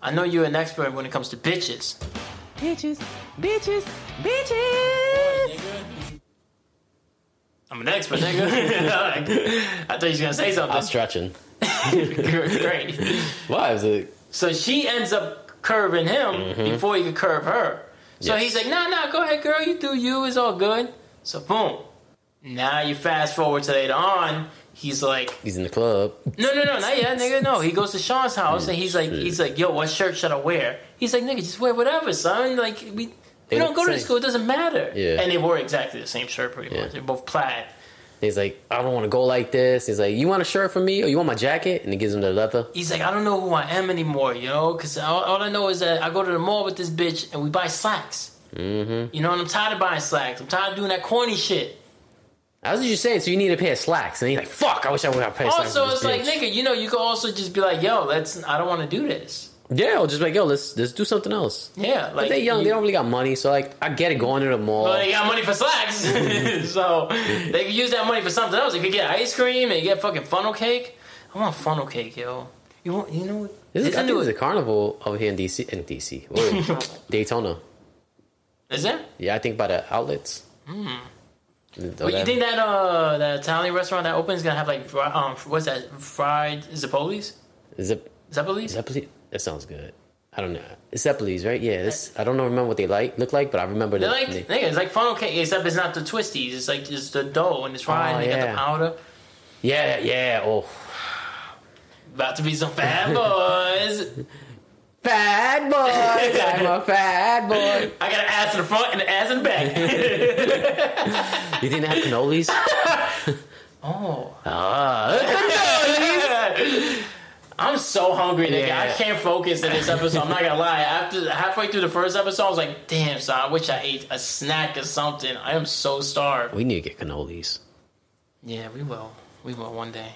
I know you're an expert when it comes to bitches. Bitches, bitches, bitches. I'm an expert, nigga. [LAUGHS] I thought you was gonna say something. I'm stretching. [LAUGHS] Great. Why? Was it? So she ends up curving him mm-hmm. before he could curve her. So Yes. he's like, nah, nah, go ahead, girl. You do you. It's all good. So boom. Now you fast forward to later on. He's like, He's in the club. No, no, no, not yet, nigga. No, he goes to Sean's house mm, and he's like, he's like, yo, what shirt should I wear? He's like, nigga, just wear whatever, son. Like we, They don't go to the same. school. It doesn't matter. Yeah. And they wore exactly the same shirt, pretty Yeah. much. They're both plaid. He's like, I don't want to go like this. He's like, you want a shirt from me or you want my jacket? And he gives him the leather. He's like, I don't know who I am anymore, you know, because all, all I know is that I go to the mall with this bitch and we buy slacks. Mm-hmm. You know, and I'm tired of buying slacks. I'm tired of doing that corny shit. That's what you're saying. So you need a pair of slacks. And he's like, fuck, I wish I would have a pair. Also, it's this like, nigga, you know, you could also just be like, yo, let's. I don't want to do this. Yeah, or just like, yo, let's let's do something else. Yeah, like But they're young, you- they don't really got money, so like I get it going to the mall. Well, they got money for slacks, [LAUGHS] [LAUGHS] so they could use that money for something else. They could get ice cream and get fucking funnel cake. I want funnel cake, yo. You want, you know, There's a, I think there's a carnival over here in DC in DC. [LAUGHS] Daytona. Is there? Yeah, I think by the outlets. Hmm. But you think that uh that Italian restaurant that opens gonna have like um what's that fried Zippolis? Zep, Zeppolis? Zeppeli? That sounds good. I don't know. It's Zeppelis, right? Yeah. This I don't know remember what they like look like, but I remember They're the like, they- nigga, it's like funnel cake, except it's not the twisties. It's like just the dough and it's fried Oh, and they got the powder. Yeah, yeah. Oh, About to be some fat boys. [LAUGHS] fat boy. I'm a fat boy. [LAUGHS] I got an ass in the front and an ass in the back. [LAUGHS] You think they have cannolis? oh. Ah, I'm so hungry, nigga. Yeah. I can't focus in this episode. I'm not gonna lie. After halfway through the first episode, I was like, "Damn, son, I wish I ate a snack or something." I am so starved. we need to get cannolis. Yeah, we will. We will one day.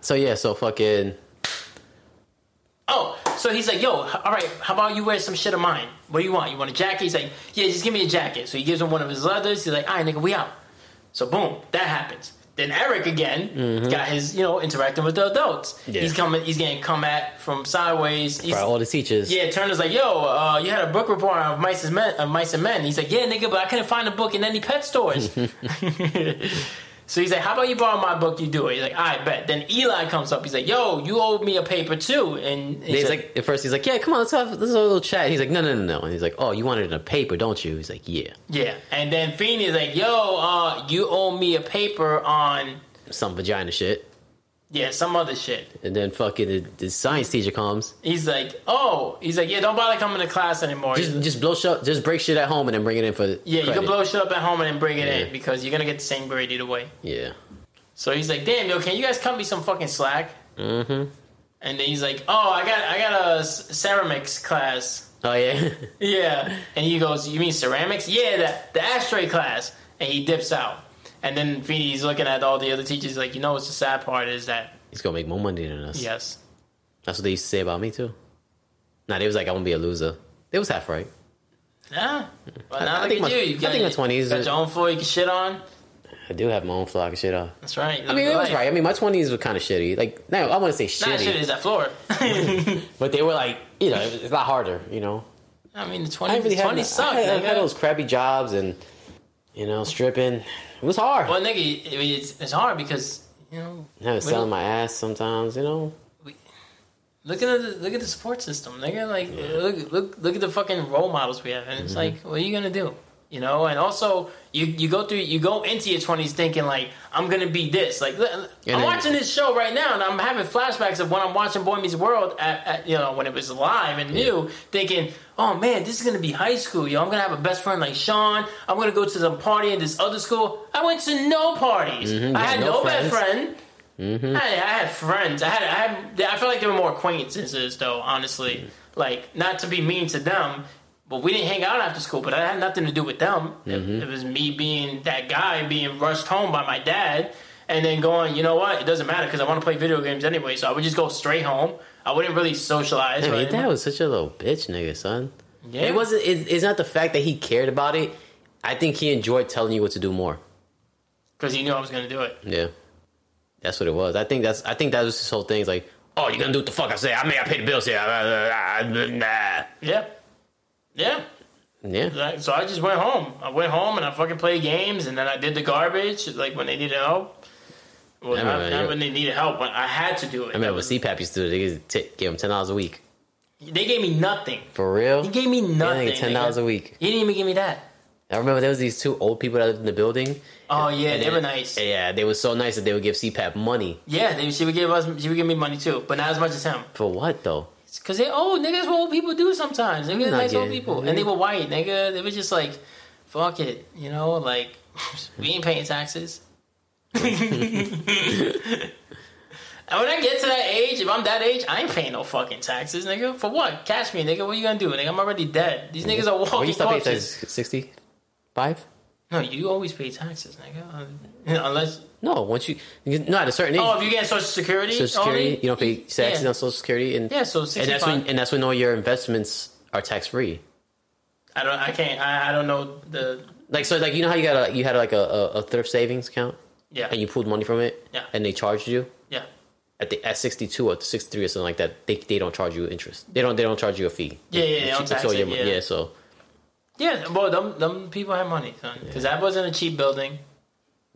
So yeah, so fucking Oh, so he's like, "Yo, all right, how about you wear some shit of mine? What do you want? You want a jacket?" He's like, "Yeah, just give me a jacket." So he gives him one of his leathers. He's like, "All right, nigga, we out." So boom, that happens. Then Eric again got his, you know, interacting with the adults. Mm-hmm. Yeah. He's coming. He's getting come at from sideways. He's, all the teachers. Yeah, Turner's like, yo, uh, you had a book report of Mice and Men. Of Mice and Men. He's like, yeah, nigga, but I couldn't find a book in any pet stores. [LAUGHS] [LAUGHS] so he's like, how about you borrow my book? You do it. He's like, I bet. Then Eli comes up. He's like, yo, you owe me a paper too. And he's, He's like, like, at first he's like, yeah, come on, let's have, let's have a little chat. He's like, no, no, no, no. And he's like, oh, you want it in a paper, don't you? He's like, yeah, yeah. And then Feeny's like, yo, uh, you owe me a paper on, some vagina shit. Yeah, some other shit. And then fucking the, the science teacher comes, He's like, oh, he's like, yeah, don't bother coming to class anymore. just just blow shit, just break shit at home and then bring it in for yeah, you can blow shit up at home and then bring it Yeah. in because you're gonna get the same grade either way. Yeah, So he's like, "Damn, yo, can you guys cut me some fucking slack?" mm-hmm. And then he's like, "Oh, I got, I got a ceramics class." Oh yeah, [LAUGHS] Yeah, and he goes, "You mean ceramics?" Yeah, the the ashtray class. And he dips out. And then Feeny's looking at all the other teachers, like, "You know what's the sad part is that he's gonna make more money than us. yes, that's what they used to say about me too. Nah, they was like, I want to be a loser. They was half right. yeah." I- now I look think my- you. You I think my 20s got your own floor you can shit on. I do have my own floor I can shit on. That's right. I mean, it was right. I mean, my twenties were kind of shitty. Like, no, I want to say shitty, shit is that floor. [LAUGHS] but they were like, you know, it's a lot harder. You know, I mean, the I twenty, didn't really have. 20 I had, I had those crappy jobs and you know stripping. It was hard. Well, nigga, it's, it's hard because you know I was selling my ass sometimes. You know, Look at the look at the support system, nigga. Like look look look at the fucking role models we have, and Mm-hmm. it's like, what are you gonna do? You know, and also you you go through you go into your twenties thinking like I'm gonna be this. Like look, I'm watching this show right now, and I'm having flashbacks of when I'm watching Boy Meets World at, at you know when it was live and new, thinking, oh man, this is gonna be high school. Yo, I'm gonna have a best friend like Sean. I'm gonna go to some party at this other school. I went to no parties. I had Mm-hmm. no no, best friend. I, I had friends. I had, I had. I feel like they were more acquaintances, though. Honestly, like not to be mean to them, but we didn't hang out after school. But that had nothing to do with them. It, mm-hmm. it was me being that guy, being rushed home by my dad, and then going. You know what? It doesn't matter because I want to play video games anyway. So I would just go straight home. I wouldn't really socialize. Mean, right? that was such a little bitch, nigga, son. yeah. It wasn't. It, it's not the fact that he cared about it. I think he enjoyed telling you what to do more. because he knew I was going to do it. Yeah, that's what it was. I think that's. I think that was his whole thing. It's like, oh, you're gonna do what the fuck I say. I mean, I pay the bills here. [LAUGHS] Yeah. Yeah. Yeah. So I just went home. I went home and I fucking played games, and then I did the garbage like when they needed help. Well, I not, remember, not when they needed help, when I had to do it. I remember what CPAP used to do. They to t- give him ten dollars a week. They gave me nothing. For real? He gave me nothing. ten dollars a week. He didn't even give me that. I remember there was these two old people that lived in the building. Oh yeah, And they were nice. Yeah, they were so nice that they would give CPAP money Yeah, they, she would give us. She would give me money too, but not as much as him. for what though? Cause they old niggas. That's what old people do sometimes. Were not nice old people, and they were white. Nigga, they were just like, fuck it, you know, like [LAUGHS] we ain't paying taxes. [LAUGHS] And when I get to that age, if I'm that age, I ain't paying no fucking taxes, nigga. For what? Cash me, nigga. What are you gonna do, nigga? I'm already dead. These niggas are What walking you still pay corpses. taxes? No, you always pay taxes, nigga. Uh, Unless No, once you no at a certain age. oh, if you get Social Security, Social Security, only? you don't pay taxes Yeah. on Social Security, and Yeah, so and that's when and that's when all your investments are tax free. I don't. I can't. I, I don't know the. Like so, like you know how you got a you had like a, a, a thrift savings account, Yeah. and you pulled money from it, Yeah. and they charged you yeah. at the at sixty two or sixty three or something like that. They they don't charge you interest. They don't they don't charge you a fee. Yeah, yeah, don't tax your yeah. yeah. So Yeah. Well, them them people had money, son. Because that wasn't a cheap building.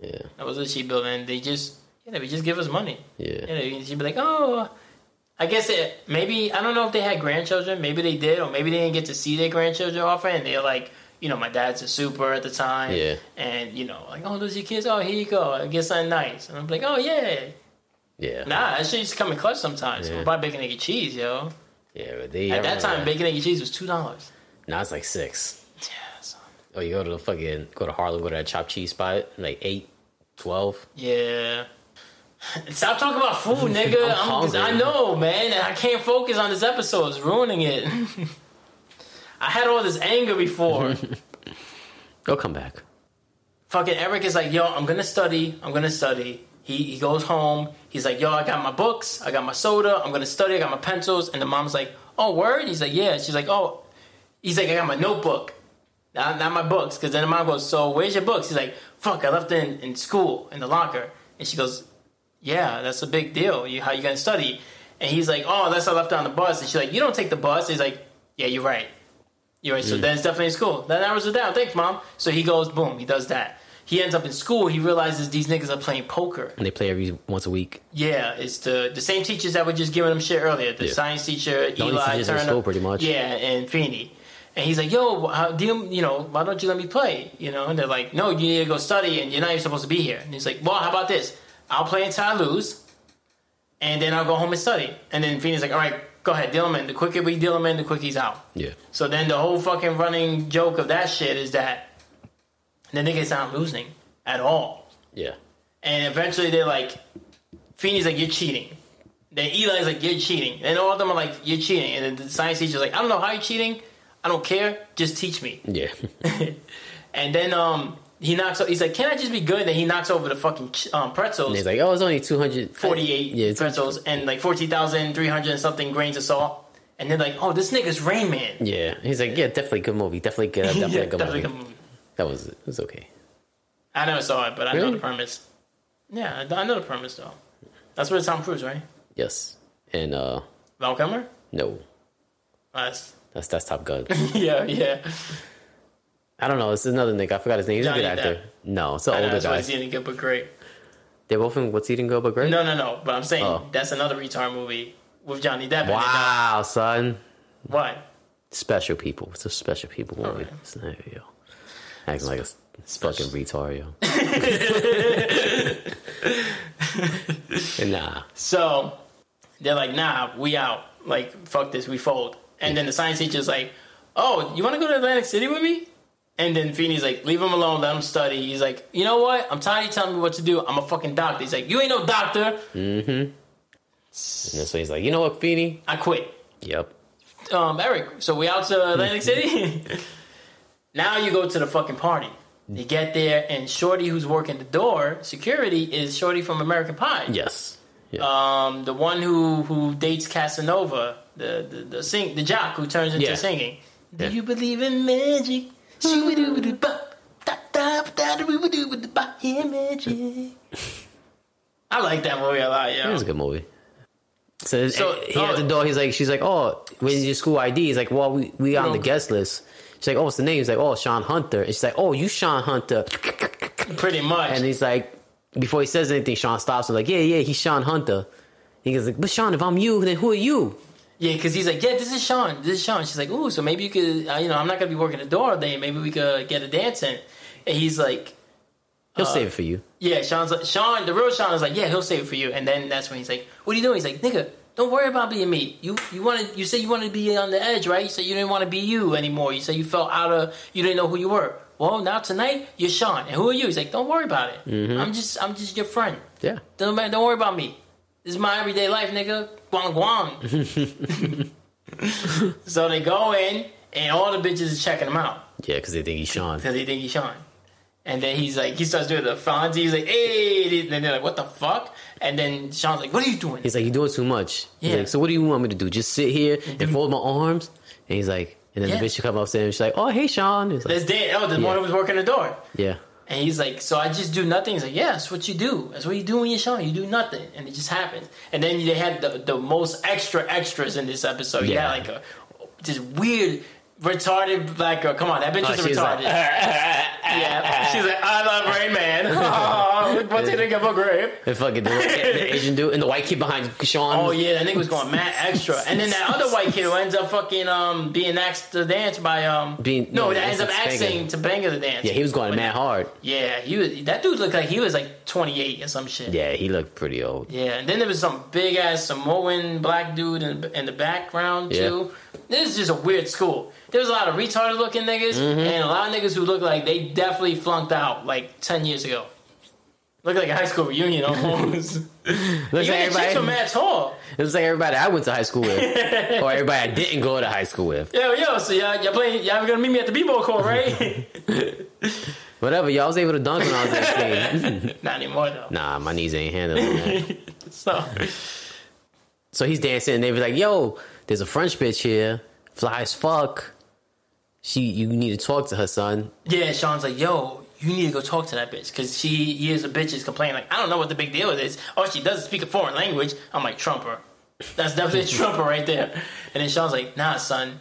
yeah, That was a cheap building. They just yeah, they would just give us money. yeah, You know, she'd be like, oh, I guess it, maybe, I don't know if they had grandchildren. Maybe they did, or maybe they didn't get to see their grandchildren often. And they're like, you know, my dad's a super at the time. Yeah. And, you know, like, oh, those your kids? Oh, here you go. I get something nice. And I'm like, oh, yeah. yeah, Nah, that shit used to come in clutch sometimes. Yeah. Buy bacon, egg, and cheese, yo. yeah. But they At that time, bacon, egg, and cheese was $2. now it's like six. Son. Oh, you go to the fucking go to Harlem, go to that chopped cheese spot, like eight, twelve. Yeah. [LAUGHS] Stop talking about food, [LAUGHS] nigga. I'm I'm. I know, man. and I can't focus on this episode. It's ruining it. [LAUGHS] I had all this anger before. They'll come back. Fucking Eric is like, yo, I'm gonna study. I'm gonna study. He he goes home. He's like, yo, I got my books. I got my soda. I'm gonna study. I got my pencils. And the mom's like, oh, word. He's like, yeah. She's like, oh. He's like, I got my notebook. Not, not my books. Because then the mom goes, so where's your books? He's like, fuck, I left it in, in school in the locker. And she goes, yeah, that's a big deal. You, how you gonna study? And he's like, oh, unless I left it on the bus. And she's like, you don't take the bus. He's like, yeah, you're right. You're right. So hmm. then it's definitely school. That narrows it down. Thanks, mom. So he goes, boom, he does that. He ends up in school. He realizes these niggas are playing poker. And they play every once a week. Yeah, it's the the same teachers that were just giving him shit earlier. The Yeah. science teacher, Eli in Turner, school, pretty much. Yeah, and Feeny. And he's like, "Yo, how, do you, you know, why don't you let me play?" You know, and they're like, "No, you need to go study, and you're not even supposed to be here." And he's like, "Well, how about this? I'll play until I lose, and then I'll go home and study." And then Feeny's like, "All right, go ahead, deal him in. The quicker we deal him in, the quicker he's out." Yeah. So then the whole fucking running joke of that shit is that the niggas not losing at all. Yeah. And eventually they're like, Feeny's like, you're cheating. Then Eli's like, you're cheating. And all of them are like, you're cheating. And then the science teacher's like, I don't know how you're cheating. I don't care. Just teach me. Yeah. [LAUGHS] And then um, he knocks. He's like, can I just be good? And he knocks over the fucking um, pretzels. And he's like, oh, it's only two hundred forty-eight Yeah, pretzels [LAUGHS] and like 14,300 and something grains of salt. And they're like, oh, this nigga's Rain Man. Yeah. He's like, yeah, definitely good movie. Definitely good. [LAUGHS] Definitely Yeah, a good definitely movie. good movie. That was it was okay. I never saw it, but I know the premise. Yeah, I know the premise though. That's where Tom Cruise, right? Yes. And uh Val Kilmer? no, That's, that's that's Top Gun. [LAUGHS] yeah, yeah. I don't know. It's another nigga. I forgot his name. He's Johnny a good actor. Depp. No, it's an I know, older that's why guy. it's eating good but great. They're both in What's Eating Gilbert Grape. No, no, no. But I'm saying Oh. that's another retard movie with Johnny Depp. in it. Wow, son. What? Special people. It's a special people movie. Not, yo. Acting like a s- fucking retard, yo. [LAUGHS] nah. So they're like, nah, we out. Like, fuck this, we fold. And then the science teacher's like, oh, you want to go to Atlantic City with me? And then Feeny's like, leave him alone, let him study. He's like, you know what? I'm tired of you telling me what to do. I'm a fucking doctor. He's like, you ain't no doctor. Mm-hmm. And that's he's like, you know what, Feeny? I quit. Yep. um, Eric, so we out to Atlantic City. [LAUGHS] now you go to the fucking party. You get there, and Shorty, who's working the door, security, is Shorty from American Pie. Yes. Yeah. Um, the one who who dates Casanova, the the the sing the jock who turns into Yeah. singing. Do Yeah. you believe in magic? I like that movie a lot, yeah. It was a good movie. So, So, he at oh. the door. He's like, she's like, oh, when's your school ID? He's like, well, we we on the guest list. She's like, oh, what's the name? He's like, oh, Sean Hunter. And she's like, oh, you Sean Hunter. Pretty much. And he's like, before he says anything, Sean stops him like, yeah, yeah, he's Sean Hunter. He goes like, but Sean, if I'm you, then who are you? Yeah, because he's like, yeah, this is Sean. This is Sean. She's like, ooh, so maybe you could, uh, you know, I'm not gonna be working the door all day. Maybe we could get a dance in. And he's like, He'll Uh, save it for you. yeah, Sean's like, Sean, the real Sean is like, yeah, he'll save it for you. And then that's when he's like, what are you doing? He's like, nigga, don't worry about being me. You you wanted you said you wanted to be on the edge, right? You said you didn't want to be you anymore. You said you felt out of you didn't know who you were. Well, now tonight you're Sean, and who are you? He's like, don't worry about it. Mm-hmm. I'm just I'm just your friend. Yeah. Don't don't worry about me. This is my everyday life, nigga. Guang guang. [LAUGHS] so they go in, and all the bitches are checking him out Yeah, because they think he's Sean. because they think he's Sean. And then he's like, he starts doing the Fonzie. He's like, hey. And then they're like, what the fuck? And then Sean's like, what are you doing? He's like, you're doing too much. He's Yeah. like, so what do you want me to do? Just sit here and fold my arms? And he's like, and then Yeah. the bitch come upstairs and she's like, oh, hey, Sean. Like, There's Dan. Oh, the Yeah. one who was working the door. yeah. And he's like, so I just do nothing. He's like, yeah, that's what you do. That's what you do when you're Sean. You do nothing, and it just happens. And then they had the, the most extra extras in this episode. Yeah, Yeah. like a this weird retarded black girl. Come on, that bitch Oh, is retarded. [LAUGHS] like, yeah, she's like, I love Rain Man. Oh, what do you think of a grape? And fucking the, the Asian dude and the white kid behind Sean. Oh yeah, that nigga was going mad extra. And then that other white kid who ends up fucking um being asked to dance by um Being- no, no, that ends up asking Topanga the dance. Yeah, he was going But- mad hard. Yeah, he was. That dude looked like he was like 28 or some shit. Yeah, he looked pretty old. Yeah, and then there was some big ass Samoan black dude in, in the background Yeah. too. This is just a weird school. There was a lot of retarded looking niggas Mm-hmm. and a lot of niggas who look like they definitely flunked out like 10 years ago. Look like a high school reunion [LAUGHS] almost. Looks like chicks everybody, were mad tall. it was like everybody I went to high school with, [LAUGHS] or everybody I didn't go to high school with. Yo, yo, so y'all, y'all playing, y'all gonna meet me at the b-ball court, right? [LAUGHS] Whatever, y'all was able to dunk when I was 18. Not anymore though. nah, my knees ain't handling that. So, So he's dancing, and they be like, "Yo, there's a French bitch here, fly as fuck. She, you need to talk to her, son." yeah, Sean's like, yo, you need to go talk to that bitch because she hears the bitches complaining like, I don't know what the big deal is. All she does is speak a foreign language. I'm like, Trumper. That's definitely [LAUGHS] Trumper right there. And then Sean's like, Nah, son,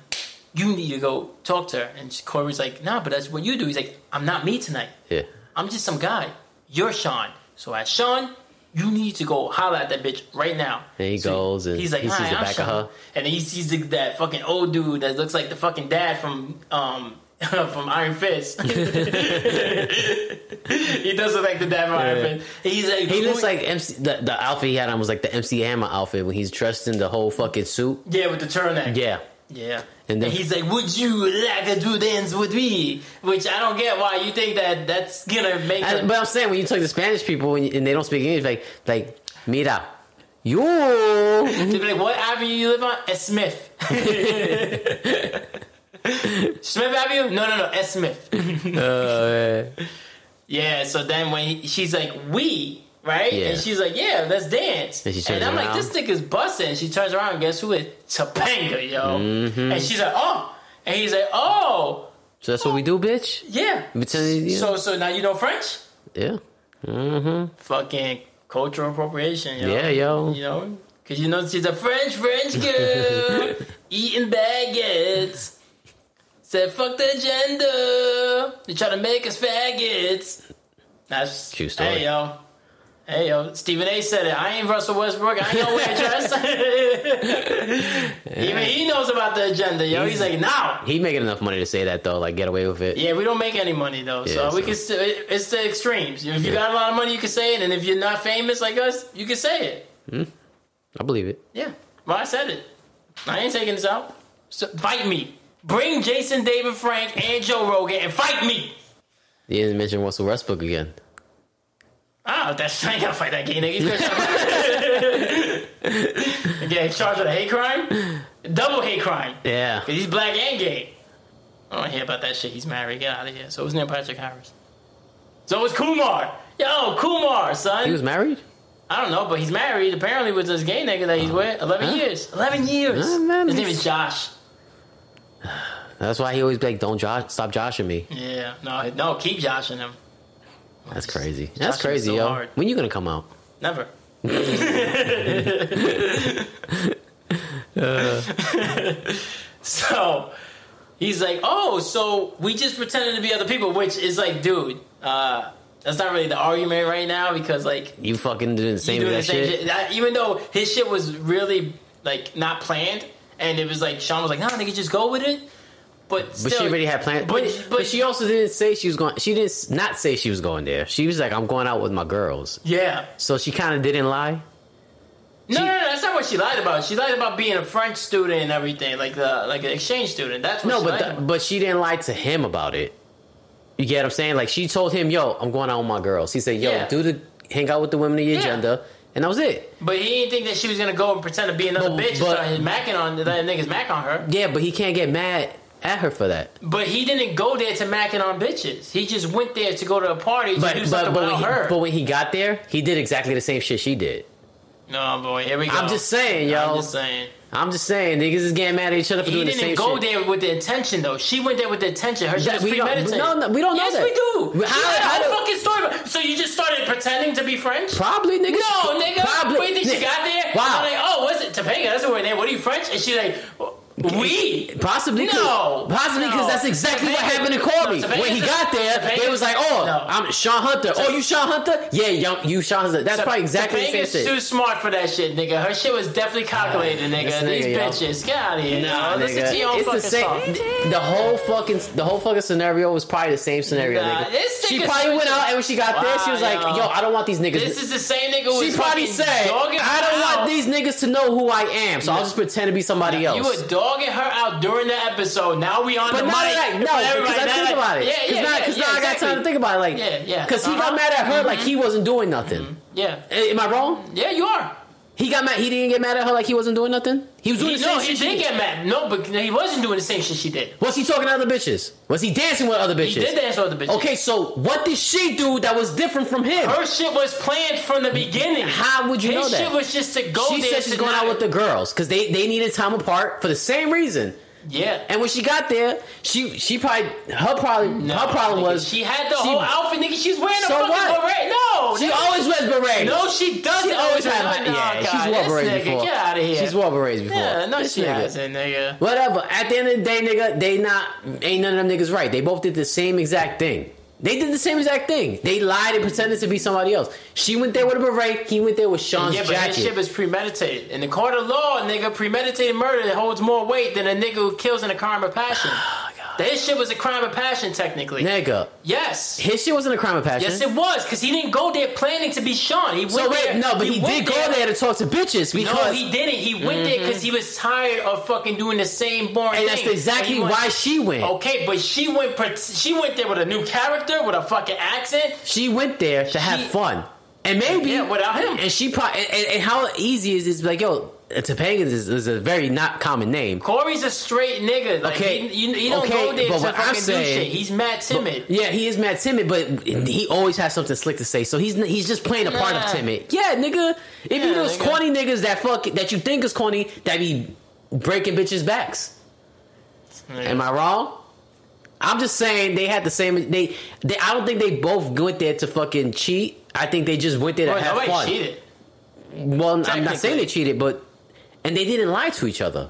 you need to go talk to her. And Corey's like, Nah, but that's what you do. He's like, I'm not me tonight. Yeah, I'm just some guy. You're Sean. So as Sean, you need to go holler at that bitch right now. And he So goes and he's like, he sees "Hi, the I'm back of her. and then he sees the, that fucking old dude that looks like the fucking dad from um [LAUGHS] from Iron Fist. [LAUGHS] he does look like the dad from Iron Fist. He's like, he looks like MC. The, the outfit he had on was like the MC Hammer outfit when he's dressed in the whole fucking suit. yeah with the turtleneck. Yeah, Yeah. And And, then- he's like, "Would you like to do dance with me?" Which I don't get why you think that that's gonna make. I- him- but I'm saying when you talk to Spanish people and, and they don't speak English, like like mira, yo. [LAUGHS] They'd be like, "What avenue you live on?" S. Smith. [LAUGHS] Smith Avenue? No, no, no. S. Smith. Uh, yeah. So then when he, she's like, "We." Right? Yeah. And she's like, yeah, let's dance. And And, I'm like, around. this nigga's busting. She turns around and guess who it? Topanga, yo. Mm-hmm. And she's like, oh. And he's like, oh, so that's what we do, bitch. yeah. Yeah. So, so now you know French? yeah. Mm-hmm. Fucking cultural appropriation, yo. Yeah, yo. You know? Because you know she's a French, French [LAUGHS] girl eating baguettes. Said, fuck the agenda. They try to make us faggots. That's True story. Hey, yo. Hey, yo. Stephen A said it. I ain't Russell Westbrook. I ain't no waitress. [LAUGHS] Even he knows about the agenda, yo. He's, like, now. He making enough money to say that though, like get away with it. Yeah, we don't make any money though, so Yeah, we so- can. St- it's the extremes. If you got a lot of money, you can say it, and if you're not famous like us, you can say it. Hmm. I believe it. Yeah. Well, I said it. I ain't taking this out. So, fight me. Bring Jason David Frank and Joe Rogan and fight me. You didn't mention Russell Westbrook again. Ah, that's I gotta fight that gay nigga. He's charged with a hate crime, double hate crime. Yeah. Cause he's black and gay. I don't wanna hear about that shit. He's married. Get out of here. So it was Neil Patrick Harris. So it was Kumar. Yo, Kumar, son. He was married? I don't know, but he's married apparently with this gay nigga that he's with. Eleven Huh? years. Eleven years. Man, His name is Josh. [SIGHS] That's why he always be like, Don't josh, stop joshing me. Yeah. No, no, keep joshing him. That's crazy. That's Joshing crazy, so yo. hard. When you gonna come out? Never. [LAUGHS] [LAUGHS] so he's like, oh, so we just pretended to be other people, which is like, dude, uh, that's not really the argument right now because like You fucking doing the same doing that the same shit? shit. That- even though his shit was really like not planned, and it was like Sean was like, nah, nigga, just go with it. But But she already had plans. But, But, but, she also didn't say she was going. She didn't not say she was going there. She was like, "I'm going out with my girls." yeah. So she kind of didn't lie. No, She- no, no, that's not what she lied about. She lied about being a French student and everything, like the like an exchange student. That's what No, she but lied th- about. but she didn't lie to him about it. You get what I'm saying? Like she told him, "Yo, I'm going out with my girls." He said, "Yo, Yeah. do the hang out with the women of your Yeah. agenda," and that was it. But he didn't think that she was gonna go and pretend to be another But- bitch and start macking on that niggas mac on her. Yeah, but he can't get mad at her for that. But he didn't go there to macking on bitches. He just went there to go to a party to But do but something but when, he, her. but when he got there, he did exactly the same shit she did. no, boy, here we go. I'm just saying, yo. I'm just saying. I'm just saying, niggas is getting mad at each other for He doing the same shit. He didn't go there with the intention, though. She went there with the intention. Her shit was premeditated. no, no, we don't know that. yes, we do. How- She had a whole do- fucking story. about- So you just started pretending to be French? Probably, nigga. No, nigga. Probably. Wait, think she got there? Wow. I'm like, oh, what's it? Topanga, that's the word name. What are you French? And she's like, we. Possibly, No. possibly because No. that's exactly what happened to Corey. no, when he got there, Topanga's- they was like, "Oh, No. I'm Sean Hunter. Oh, you Sean Hunter? Yeah, yo, you Sean Hunter." That's probably exactly the same shit. too smart for that shit, nigga. Her shit was definitely calculated, nigga. This These nigga, yo. bitches, get out of here. Nah, yo. Listen to your own it's the same. song. The whole fucking the whole fucking scenario was probably the same scenario, Nah, nigga. this She probably went out, and when she got there, she was Wow, like, yo. "Yo, I don't want these niggas." This is the same nigga she probably said, "I don't want these niggas to know who I am, so I'll just pretend to be somebody else." You were dogging her out during the episode. Now we on But the not mic. like, no, because. I Now, think about it. Yeah, Cause yeah, now, yeah, cause yeah, now I got time to think about it. Like, Yeah, yeah. Because he Uh-huh. got mad at her like he wasn't doing nothing. Yeah, Am I wrong? yeah, you are. He got mad. He didn't get mad at her like he wasn't doing nothing. He was doing He, the same no, he shit. she did get mad. No, but he wasn't doing the same shit she did. Was he talking to other bitches? Was he dancing with other bitches? He did dance with other bitches. Okay, so what did she do that was different from him? Her shit was planned from the beginning. How would you His know that? shit was just to go she said she's going out with the girls because they, they needed time apart for the same reason. Yeah. And when she got there, she she probably her problem No, her problem nigga, was she had the she- whole outfit, nigga. She's wearing a So fucking what? beret. No, She nigga. always wears berets. No, she doesn't. She always had. Yeah, Oh, she's God, wore berets nigga, before. Get out of here. She's wore berets before. Yeah, no, This she nigga. hasn't, nigga. Whatever. At the end of the day, nigga, they not ain't none of them niggas right. They both did the same exact thing. They did the same exact thing. They lied and pretended to be somebody else. She went there with a beret. He went there with Sean's Yeah, but jacket. his shit is premeditated. In the court of law, a nigga, premeditated murder holds more weight than a nigga who kills in a crime of passion. [SIGHS] [SIGHS] His shit was a crime of passion, technically. nigga, Yes. his shit wasn't a crime of passion. Yes, it was, because he didn't go there planning to be Sean. He went so wait, there, no, but he, went did go there to talk to bitches because No, he didn't. He went there because he was tired of fucking doing the same boring and that's thing. exactly And he why she went. Okay, but she went. She went there with a new character, with a fucking accent. She went there to have fun, and maybe Yeah, without him. And she probably and, and how easy is this? Like, yo, Uh, Topanga is, is a very not common name. Corey's a straight nigga. Like, Okay, he, you, he don't okay, go there but to what I'm fucking do saying- shit. He's mad timid. Yeah, he is mad timid, but he always has something slick to say. So he's he's just playing a part of timid. Yeah, nigga. If you Yeah, those nigga. corny niggas that fuck that you think is corny that be breaking bitches' backs. Am I wrong? I'm just saying they had the same. They, they I don't think they both went there to fucking cheat. I think they just went there to Bro, have fun. cheated. Well, I'm not saying they cheated, but and they didn't lie to each other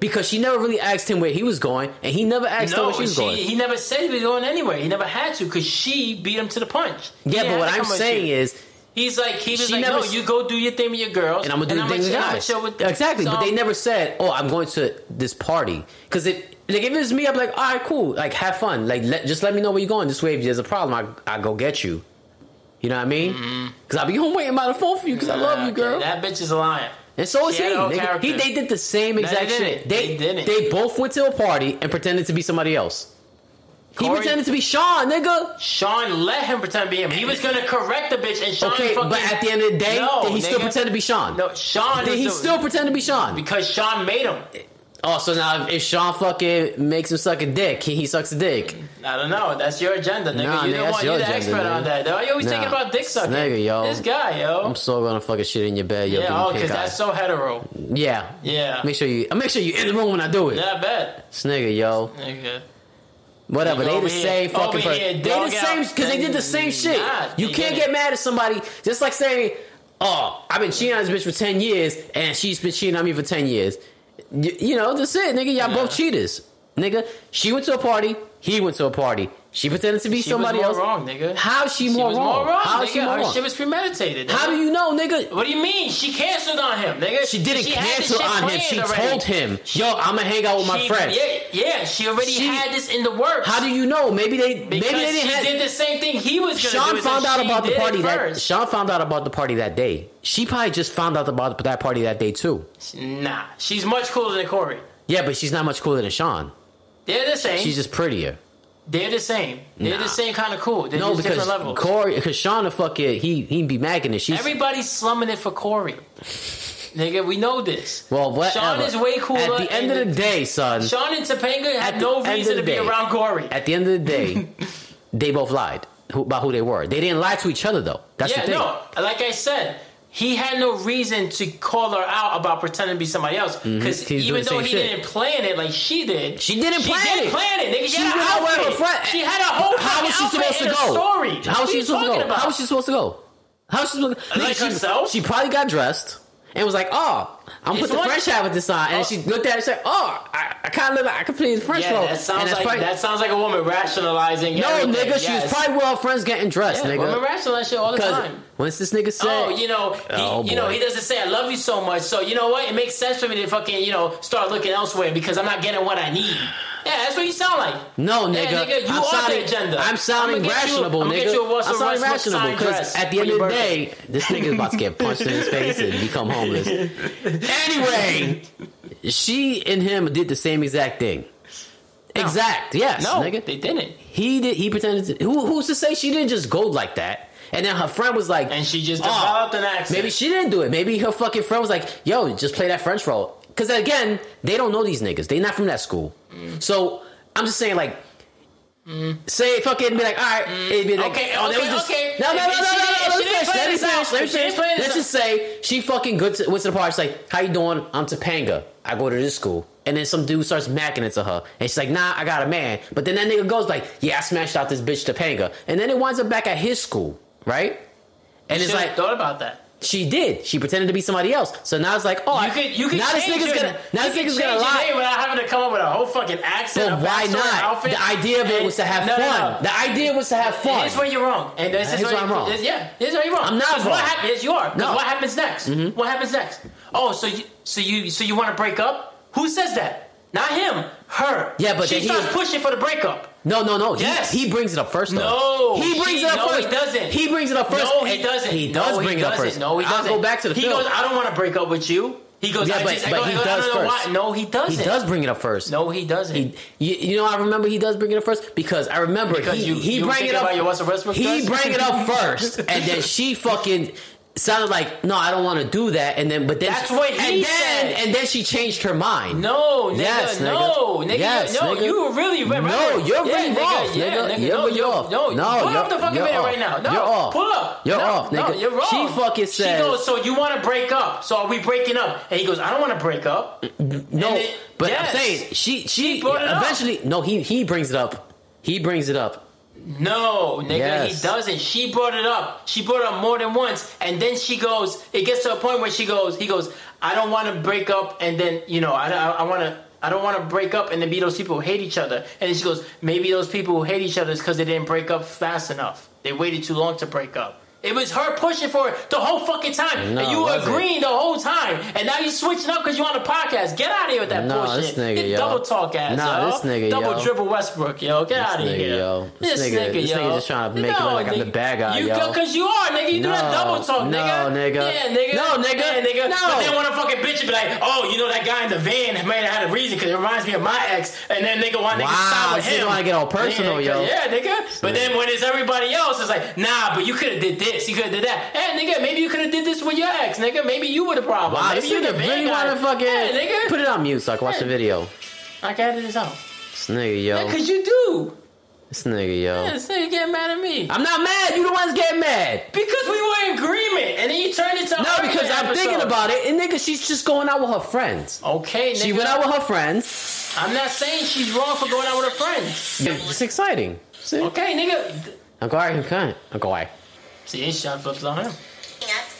because she never really asked him where he was going, and he never asked her No, where she was she, going. he never said he was going anywhere. He never had to because she beat him to the punch. He yeah, but what I'm saying is, he's like he was like, never no, you go do your thing with your girls, and I'm gonna do the thing with guys. with- Exactly, but they never said, "Oh, I'm going to this party." Because it, like, if it was me, I'm like, "All right, cool, like, have fun, like, let, just let me know where you're going. This way, if there's a problem, I I go get you." You know what I mean? Because I'll be home waiting by the phone for you because I love you, Mm-hmm. Okay, girl. That bitch is a liar. And so is he. nigga. He. They did the same exact they shit. They, They didn't. They both went to a party and pretended to be somebody else. He pretended to be Sean, nigga. Sean let him pretend to be him. He was gonna correct the bitch, and Sean Okay, fucking. but at the end of the day, No, did he still pretend to be Sean? No, Sean. Did he still pretend to be Sean? because Sean made him. Oh, so now if Sean fucking makes him suck a dick, he, he sucks a dick. I don't know. That's your agenda, nigga. Nah, you nigga, one. your You the agenda, expert on nigga. that. Though. You always Nah. thinking about dick sucking. Nigga, yo. This guy, yo. I'm so gonna fucking shit in your bed, yo. yeah, oh, because that's so hetero. yeah, Yeah. Make sure you, I make sure you in the room when I do it. Yeah, I bet. This nigga, yo, Nigga. whatever. They the same fucking here, person. They the same because they did the same shit. Nah, you can't get mad at somebody just like saying, "Oh, I've been cheating on this bitch for ten years, and she's been cheating on me for ten years." You, you know, that's it, nigga. Y'all Yeah. both cheaters. nigga. She went to a party. He went to a party. She pretended to be She somebody was else. wrong, nigga. How is she, She more, was wrong? more wrong. How nigga. she more Her wrong? shit was premeditated. How do you know, nigga? What do you mean? She canceled on him, nigga. She didn't this cancel on him. She already. told him, She- "Yo, I'm gonna hang out with my she- friends." Yeah, yeah. She already She- had this in the works. How do you know? Maybe they Because maybe they didn't have. did the same thing he was gonna. Sean found out she about the party that. Sean found out about the party that day. She probably just found out about that party that day too. Nah, she's much cooler than Corey. Yeah, but she's not much cooler than Sean. They're the same. She's just prettier. They're the same. They're Nah. the same kind of cool. They're No, just because different levels. Corey, because Sean, the fucking he he be magging it. She's Everybody's slumming it for Corey. Nigga, we know this. well, whatever. Sean is way cooler. At the end and of the day, son. Sean and Topanga At had the no end of reason the to be day. around Corey. At the end of the day, [LAUGHS] they both lied who, about who they were. They didn't lie to each other though. That's yeah, the thing. no. Like I said, he had no reason to call her out about pretending to be somebody else. Mm-hmm. Because He's even though he shit. didn't plan it like she did, She didn't she plan didn't it. plan it. Nigga, she, She had went an out with her outfit. She had a whole How was she supposed to go? story. How was she supposed to go? about? How was she supposed to go? How was she supposed to Like she, herself? She probably got dressed and was like, "Oh, I'm It's put the French hat with this on," and Oh. she looked at it and said, "Oh, I, I kind of like I could play the French Yeah, role." that sounds like probably, that sounds like a woman rationalizing. no, everything. nigga, she was probably with her friends getting dressed, yeah, women nigga. rationalize shit all the time. once this nigga said, Oh, you know, he, Oh, you know, he doesn't say I love you so much. So you know what? It makes sense for me to fucking, you know, start looking elsewhere because I'm not getting what I need. Yeah, that's what you sound like. No, Yeah, nigga, nigga, you I'm are sounding, the agenda. I'm sounding rational, nigga. get you a Russell I'm sounding rational because at the end of the day, this nigga's about to get punched in his face and become homeless. Anyway, she and him did the same exact thing. Exact, yes, No, nigga. they didn't. He did. He pretended. To, who, who's to say she didn't just go like that? And then her friend was like, And she just "Oh, developed an accent. Maybe she didn't do it. Maybe her fucking friend was like, "Yo, just play that French role." Because again, they don't know these niggas. They not from that school. Mm. So I'm just saying, like, say fucking be like, all right, it'd be like, Mm. Okay, oh, okay, was this- okay. No, no, no, no, no, didn't- no. if Let me finish. Let me finish. Let me if she didn't finish. play this Let's just say she fucking good to, went to the party. She's like, how you doing? I'm Topanga. I go to this school. And then some dude starts macking it to her. And she's like, nah, I got a man. But then that nigga goes like, yeah, I smashed out this bitch Topanga. And then it winds up back at his school, right? And You it's like, thought about that. She did. She pretended to be somebody else. So now it's like, oh, You I- could, you could now this nigga's your, gonna, now this nigga's gonna lie. without having to come up with a whole fucking accent. But why not? Outfit. The idea of it was to have no, no, fun. no. The idea was to have fun. Here's where you're wrong, and this is where I'm you- wrong. this- Yeah, here's where you're wrong. I'm not 'Cause What wrong. happens? Yes, you are. Because No. Mm-hmm. what happens next? What happens next? Oh, so you, so you, so you want to break up? Who says that? Not him. Her. Yeah, but she then he starts pushing for the breakup. No, no, no. Yes. he brings it up first. Though. No, he brings he- it up no, first. he doesn't. He brings it up first. No, he doesn't. He does no, bring he it up first. No, he doesn't. I'll go back to the He film. goes, I don't want to break up with you. He goes, Yeah, I but- just, but go, he go, does first. why. No, he doesn't. he does bring it up first. No, he doesn't. He, you, you know, I remember he does bring it up first because I remember Because he you- he you bring it up. he bring it up first, and then she fucking sounded like, no, I don't want to do that, and then but then That's what he and then said. and then she changed her mind. No, nigga, Yes, nigga. no, nigga, Yes, no, nigga. you were really right. No, you're yeah, really nigga, off, yeah, nigga. nigga. You're no, really you're, off. No, No, pull you're- up the fucking video right now. No, You're off. Pull up. You're no, off, No, you're wrong. She fucking She goes, so you want to break up? So are we breaking up? And he goes, I don't want to break up. No, it- but yes. I'm saying she she brought it up. eventually no he he brings it up. He brings it up. No, nigga, Yes. he doesn't. She brought it up. She brought it up more than once, and then she goes. It gets to a point where she goes. He goes. I don't want to break up, and then you know, I I, I want to. I don't want to break up and then be those people who hate each other. And then she goes, maybe those people who hate each other is because they didn't break up fast enough. They waited too long to break up. It was her pushing for it the whole fucking time, No, and you were agreeing the whole time. And now you switching up because you on the podcast. Get out of here with that No, bullshit. this nigga, You yo. double talk ass, Nah, yo. this nigga, double yo. dribble Westbrook, yo. Get out of nigga, here, yo. This This, nigga- nigga, this yo. nigga just trying to make it look like I'm the bad guy, you yo. Because you are, nigga. You do that double talk, no, nigga. nigga. Yeah, nigga. No, nigga. Yeah, nigga. No. But then when a fucking bitch be like, oh, you know that guy in the van might have had a reason because it reminds me of my ex, and then nigga want nigga Wow, side with him. wanna get all personal, yeah, yo. Yeah, nigga. But then when it's everybody else, it's like, nah, but you could have did this, you could have did that. Hey, nigga, maybe you could have did this with your ex, nigga. Maybe you were the problem. Wow, maybe this you the nigga really want to fucking yeah, nigga. put it on mute so I can watch the video. I got it out. This nigga, yo. Because you do. This nigga, yo. This nigga get mad at me. I'm not mad. You the ones getting mad. Because we were in agreement, and then you turned it to No, because I'm thinking about it, and nigga, she's just going out with her friends. Okay, nigga. She went out with her friends. I'm not saying she's wrong for going out with her friends. It's exciting. See? Okay, nigga. I'm going. I'm going. I'm going. See, his shot flips on him.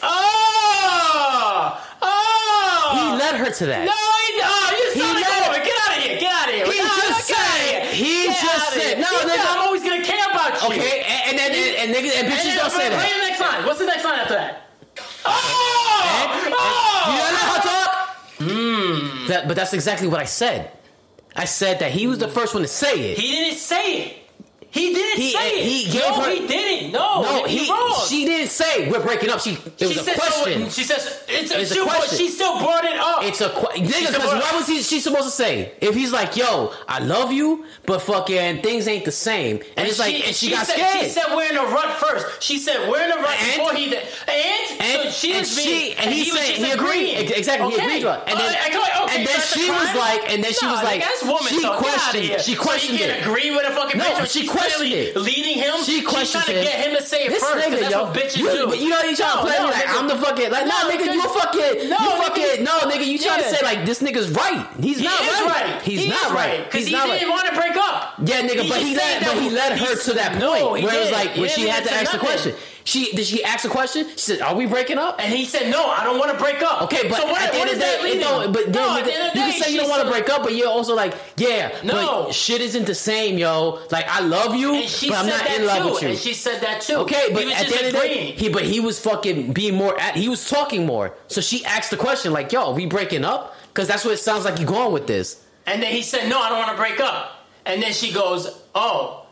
Oh! Oh! He led her to that. No, he, oh, you He sound like let- woman. Get out of here. Get out of here. He He Nah, just said- he Get just said- here. no, He said, I'm always gonna care about you. Okay, and, and then and, and and And bitches then, don't say play that. the next line. What's the next line after that? And- and- Oh! You oh! don't know how to talk? Hmm. That, but that's exactly what I said. I said that he was the first one to say it. He didn't say it. He didn't He- say it. he gave no, her- he didn't. No, no, he, he, wrong. she didn't say we're breaking up. She it was She a said question. So, she says it's a, It's a she, but question. she still brought it up. It's a question. Nigga, because what? was he, she supposed to say? If he's like, yo, I love you, but fucking things ain't the same. And, it's like, and she, got said, scared. She said we're in a rut first. She said we're in a rut And- before he did. And, and, so she and she being, and he, was said he agreed agreeing. Exactly he Okay. agreed with her. and then Uh, okay, and then she was like and then she was like she questioned she questioned it can't agree with a fucking No, bitch. she questioned clearly. Leading him. She She's questioned trying to get him to say it this first. nigga, that's yo, what bitches you, do. but you know you trying No, to play no, me like nigga. I'm the fucking like no, No, nigga, nigga. you fucking No, you nigga. fucking no nigga you trying to say like this nigga's right he's He not is right. he's he not right because he's he didn't right want to break up. yeah, nigga, but he but he led her to that point where it was like when she had to ask the question. She did she ask a question? She said, "Are we breaking up?" And he said, "No, I don't want to break up." Okay, but so what, at the what end of the that day, leading? don't. But then no, nigga, at the end of the you can say you don't want to break up, but you're also like, yeah, No. but shit isn't the same, yo. Like I love you, but I'm not in love too. with you. And she said that too. Okay, but at the end of the day, he but he was fucking being more. At, he was talking more. So she asked the question like, "Yo, are we breaking up?" Because that's what it sounds like you're going with this. And then he said, "No, I don't want to break up." And then she goes, "Oh,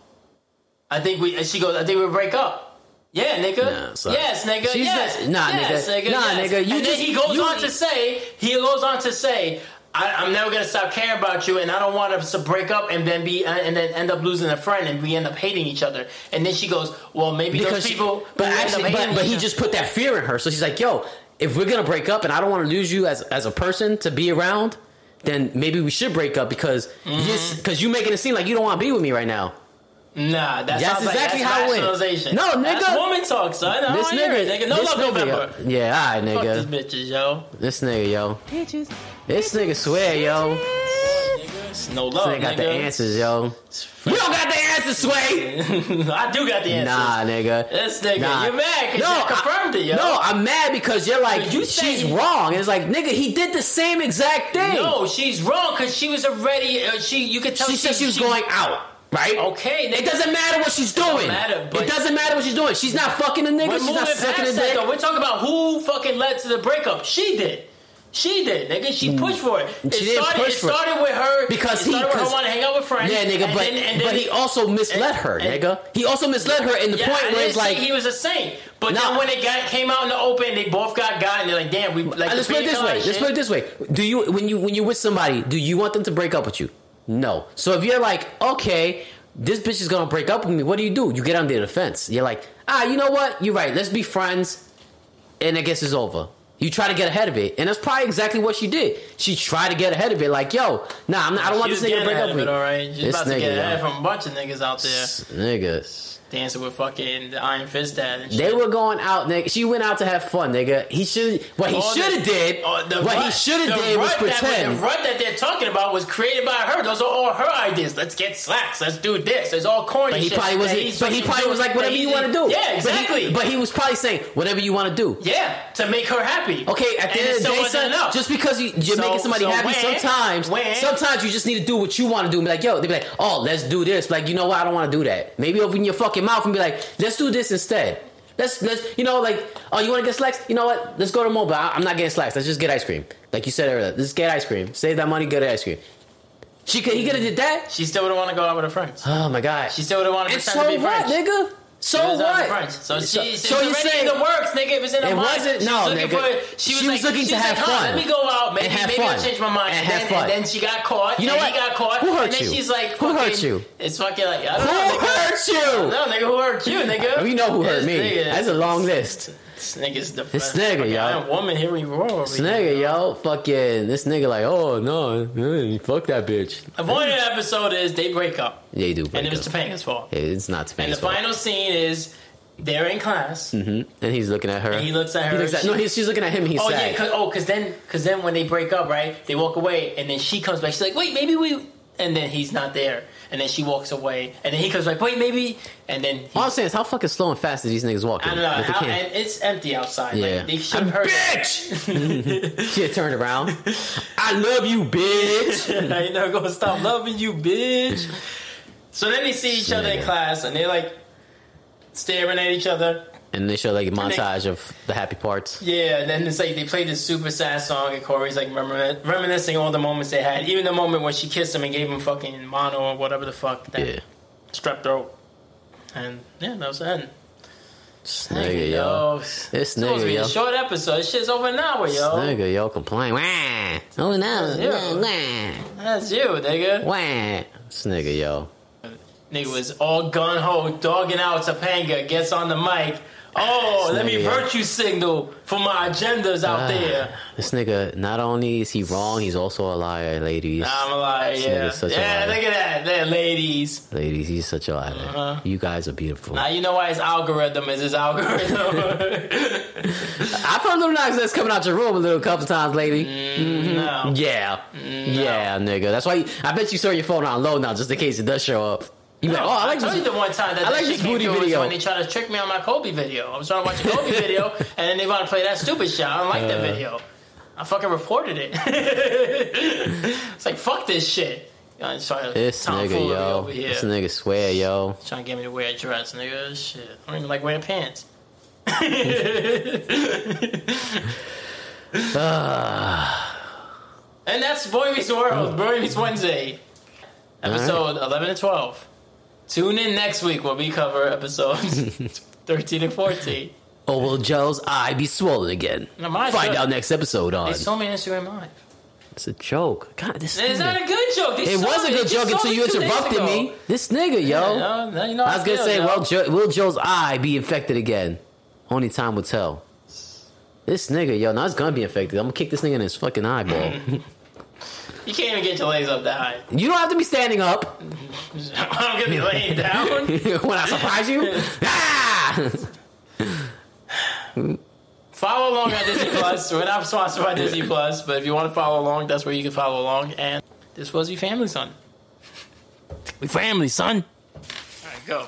I think we." And she goes, "I think we break up." Yeah, nigga. Nah, yes, nigga. She's yes. not- nah, yes, nigga. Nah, yes. nigga, you and just- then he goes on to say, he goes on to say, I, "I'm never gonna stop caring about you, and I don't want us to break up and then be and then end up losing a friend, and we end up hating each other." And then she goes, "Well, maybe Because those people." she, but who end up actually, but, but he just put that fear in her. So she's like, "Yo, if we're gonna break up, and I don't want to lose you as as a person to be around." Then maybe we should break up because Mm-hmm. because you making it seem like you don't want to be with me right now. Nah, that That's sounds exactly like that's how it went. No, nigga. That's woman talk, son. I This don't hear nigga, it, nigga. No this love nigga, November. yo. yeah, alright, Fuck nigga. these bitches, yo. This nigga, yo. Bitches. This nigga swear, yo. It's no love, They got the answers, yo. You don't got the answers, Sway. [LAUGHS] I do got the answers. Nah, nigga. This nigga, Nah. you're mad because No, you confirmed I, it, yo. No, I'm mad because you're like, But you say- she's wrong. And it's like, nigga, he did the same exact thing. No, she's wrong because she was already. Uh, she, you could tell she said she was going out, right? Okay, It doesn't matter what she's doing. matter, but- it doesn't matter what she's doing. She's not fucking a nigga. We're she's not sucking a dick. though. We're talking about who fucking led to the breakup. She did. She did, nigga. She pushed for it. It. She didn't started, push it for it. started with her Because he- started with her wanting to hang out with friends. Yeah, nigga, but then, then, but he also misled and- her, and- nigga. He also misled her in the Yeah, point where it's like, he was a saint. But Nah. then when it got came out in the open, they both got got, and they're like, "Damn, we like." Uh, let's put it this way. Let's shit. put it this way. Do you when you when you're with somebody, do you want them to break up with you? No. So if you're like, okay, this bitch is gonna break up with me, what do you do? You get under the fence. You're like, ah, you know what? You're right. Let's be friends, and I guess it's over. You try to get ahead of it, and that's probably exactly what she did. She tried to get ahead of it, like, yo, nah, I'm not, I don't want this nigga to break up with me. all right. She's This about to get ahead yo. from a bunch of niggas out there Nigga. Dancing with fucking the Iron Fist dad. And shit. They were going out, nigga. She went out to have fun, nigga. He should. What he should have did. the what he should have did was rut that- pretend. the rut that they're talking about was created by her. Those are all her ideas. Let's get slacks. Let's do this. It's all corny. But he shit probably wasn't. But he probably was like, whatever you want to do. Yeah, But he- exactly. But he, was probably saying, whatever you want to do. yeah, to make her happy. Okay, at the it end of the day, son, enough. just because you, you're So- making somebody so happy, when- sometimes, when- sometimes you just need to do what you want to do. And be like, yo, they be like, oh, let's do this. Like, you know what? I don't want to do that. Maybe open your fucking mouth and be like, let's do this instead. Let's let's you know like oh you want to get slacks you know what? Let's go to mobile. I'm not getting slacks let's just get ice cream. Like you said earlier let's get ice cream. Save that money get ice cream. She could he could have did that. She still would have want to go out with her friends. oh my god. She still would want to and pretend so to be what friends. nigga so It was out with what. So she, so, it's so already saying in the works, nigga. It was in her It mind. wasn't- She no, was looking nigga. For, she was, She was like, looking she to was have huh, fun. Let me go out. Maybe, And have maybe fun. I'll change my mind. And And, have then, fun. and then she got caught. You know and what? he got caught. Who hurt and then you? she's like, Who hurt you? It's fucking like, I who don't know. nigga. hurt you No, nigga, who hurt you, nigga? we know who hurt me that's a long list This nigga's the This nigga, yo. woman here we roar. this nigga yo fucking this nigga like oh no fuck that bitch The point of the episode is they break up, yeah you do and break it was up. Topanga's fault. it's not Topanga's And the fault. final scene is they're in class. Mhm. and he's looking at her And he looks at her, He looks at- she- no he's, she's looking at him he's like, Oh sad yeah, cause, oh, cause then, cause then when they break up, right? They walk away, and then she comes back. She's like, "Wait, maybe we." And then he's not there, and then she walks away, and then he comes like, wait, maybe, and then he, All I'm saying is how fucking slow and fast are these niggas walking? I don't know, how, and it's empty outside. Yeah. Like, they should have heard. bitch. [LAUGHS] Shit turned around. I love you, bitch. [LAUGHS] I ain't never gonna stop loving you, bitch. [LAUGHS] So then they see each other in class, and they're like staring at each other. And they show like a montage of the happy parts. Yeah, and then it's like they play this super sad song, and Corey's like remin- reminiscing all the moments they had, even the moment when she kissed him and gave him fucking mono or whatever the fuck, that Yeah. strep throat. And yeah, that was the end. This nigga, yo. This It's supposed to nigga, be yo. a short episode. This shit's over an hour, This yo. nigga, yo, complain. Wah. Oh no. Yeah. Wah. That's you, nigga. Wah. This nigga, yo. Nigga was all gun ho, dogging out Topanga, gets on the mic. Oh, let me nigga, yeah. virtue signal for my agendas out Ah, there. This nigga, not only is he wrong, he's also a liar, ladies. I'm a liar, This yeah. such a Yeah, liar. look at that. There, ladies. Ladies, he's such a liar. Uh-huh. You guys are beautiful. Now you know why his algorithm is his algorithm. [LAUGHS] [LAUGHS] I found little knocks that's coming out your room a little couple times lately. no. Yeah. Yeah, nigga. That's why you, I bet you saw your phone on low now just in case it does show up. You be like, oh, I like told you the one time that I like that this booty video. when they tried to trick me on my Kobe video. I was trying to watch a Kobe [LAUGHS] video, and then they want to play that stupid shit. I don't like that Uh. video. I fucking reported it. [LAUGHS] it's like fuck this shit. Trying to This nigga, yo. over here. This nigga swear, yo. Trying to get me to wear a dress, nigga. Shit. I don't even like wearing pants. [LAUGHS] and that's Boy Meets World, Boy Meets Wednesday, episode 11 and 12. Tune in next week when we cover episodes [LAUGHS] 13 and 14. Oh, will Joe's eye be swollen again? No, Find out next episode on. They saw me on Instagram Live. It's a joke. God, this It's nigga. not a good joke. They It saw was a me. good They joke saw until me you two days interrupted ago. me. This nigga, yo. Yeah, now you know I how was gonna feel, say, yo. will, jo- will Joe's eye be infected again? Only time will tell. This nigga, yo, now it's gonna be infected. I'm gonna kick this nigga in his fucking eyeball. [LAUGHS] You can't even get your legs up that high. you don't have to be standing up [LAUGHS] I'm gonna be laying down. [LAUGHS] when I surprise you. [LAUGHS] ah! Follow along on Disney Plus. We're not sponsored by Disney Plus, but if you want to follow along, that's where you can follow along. And this was your family, son. We family, son. All right, go.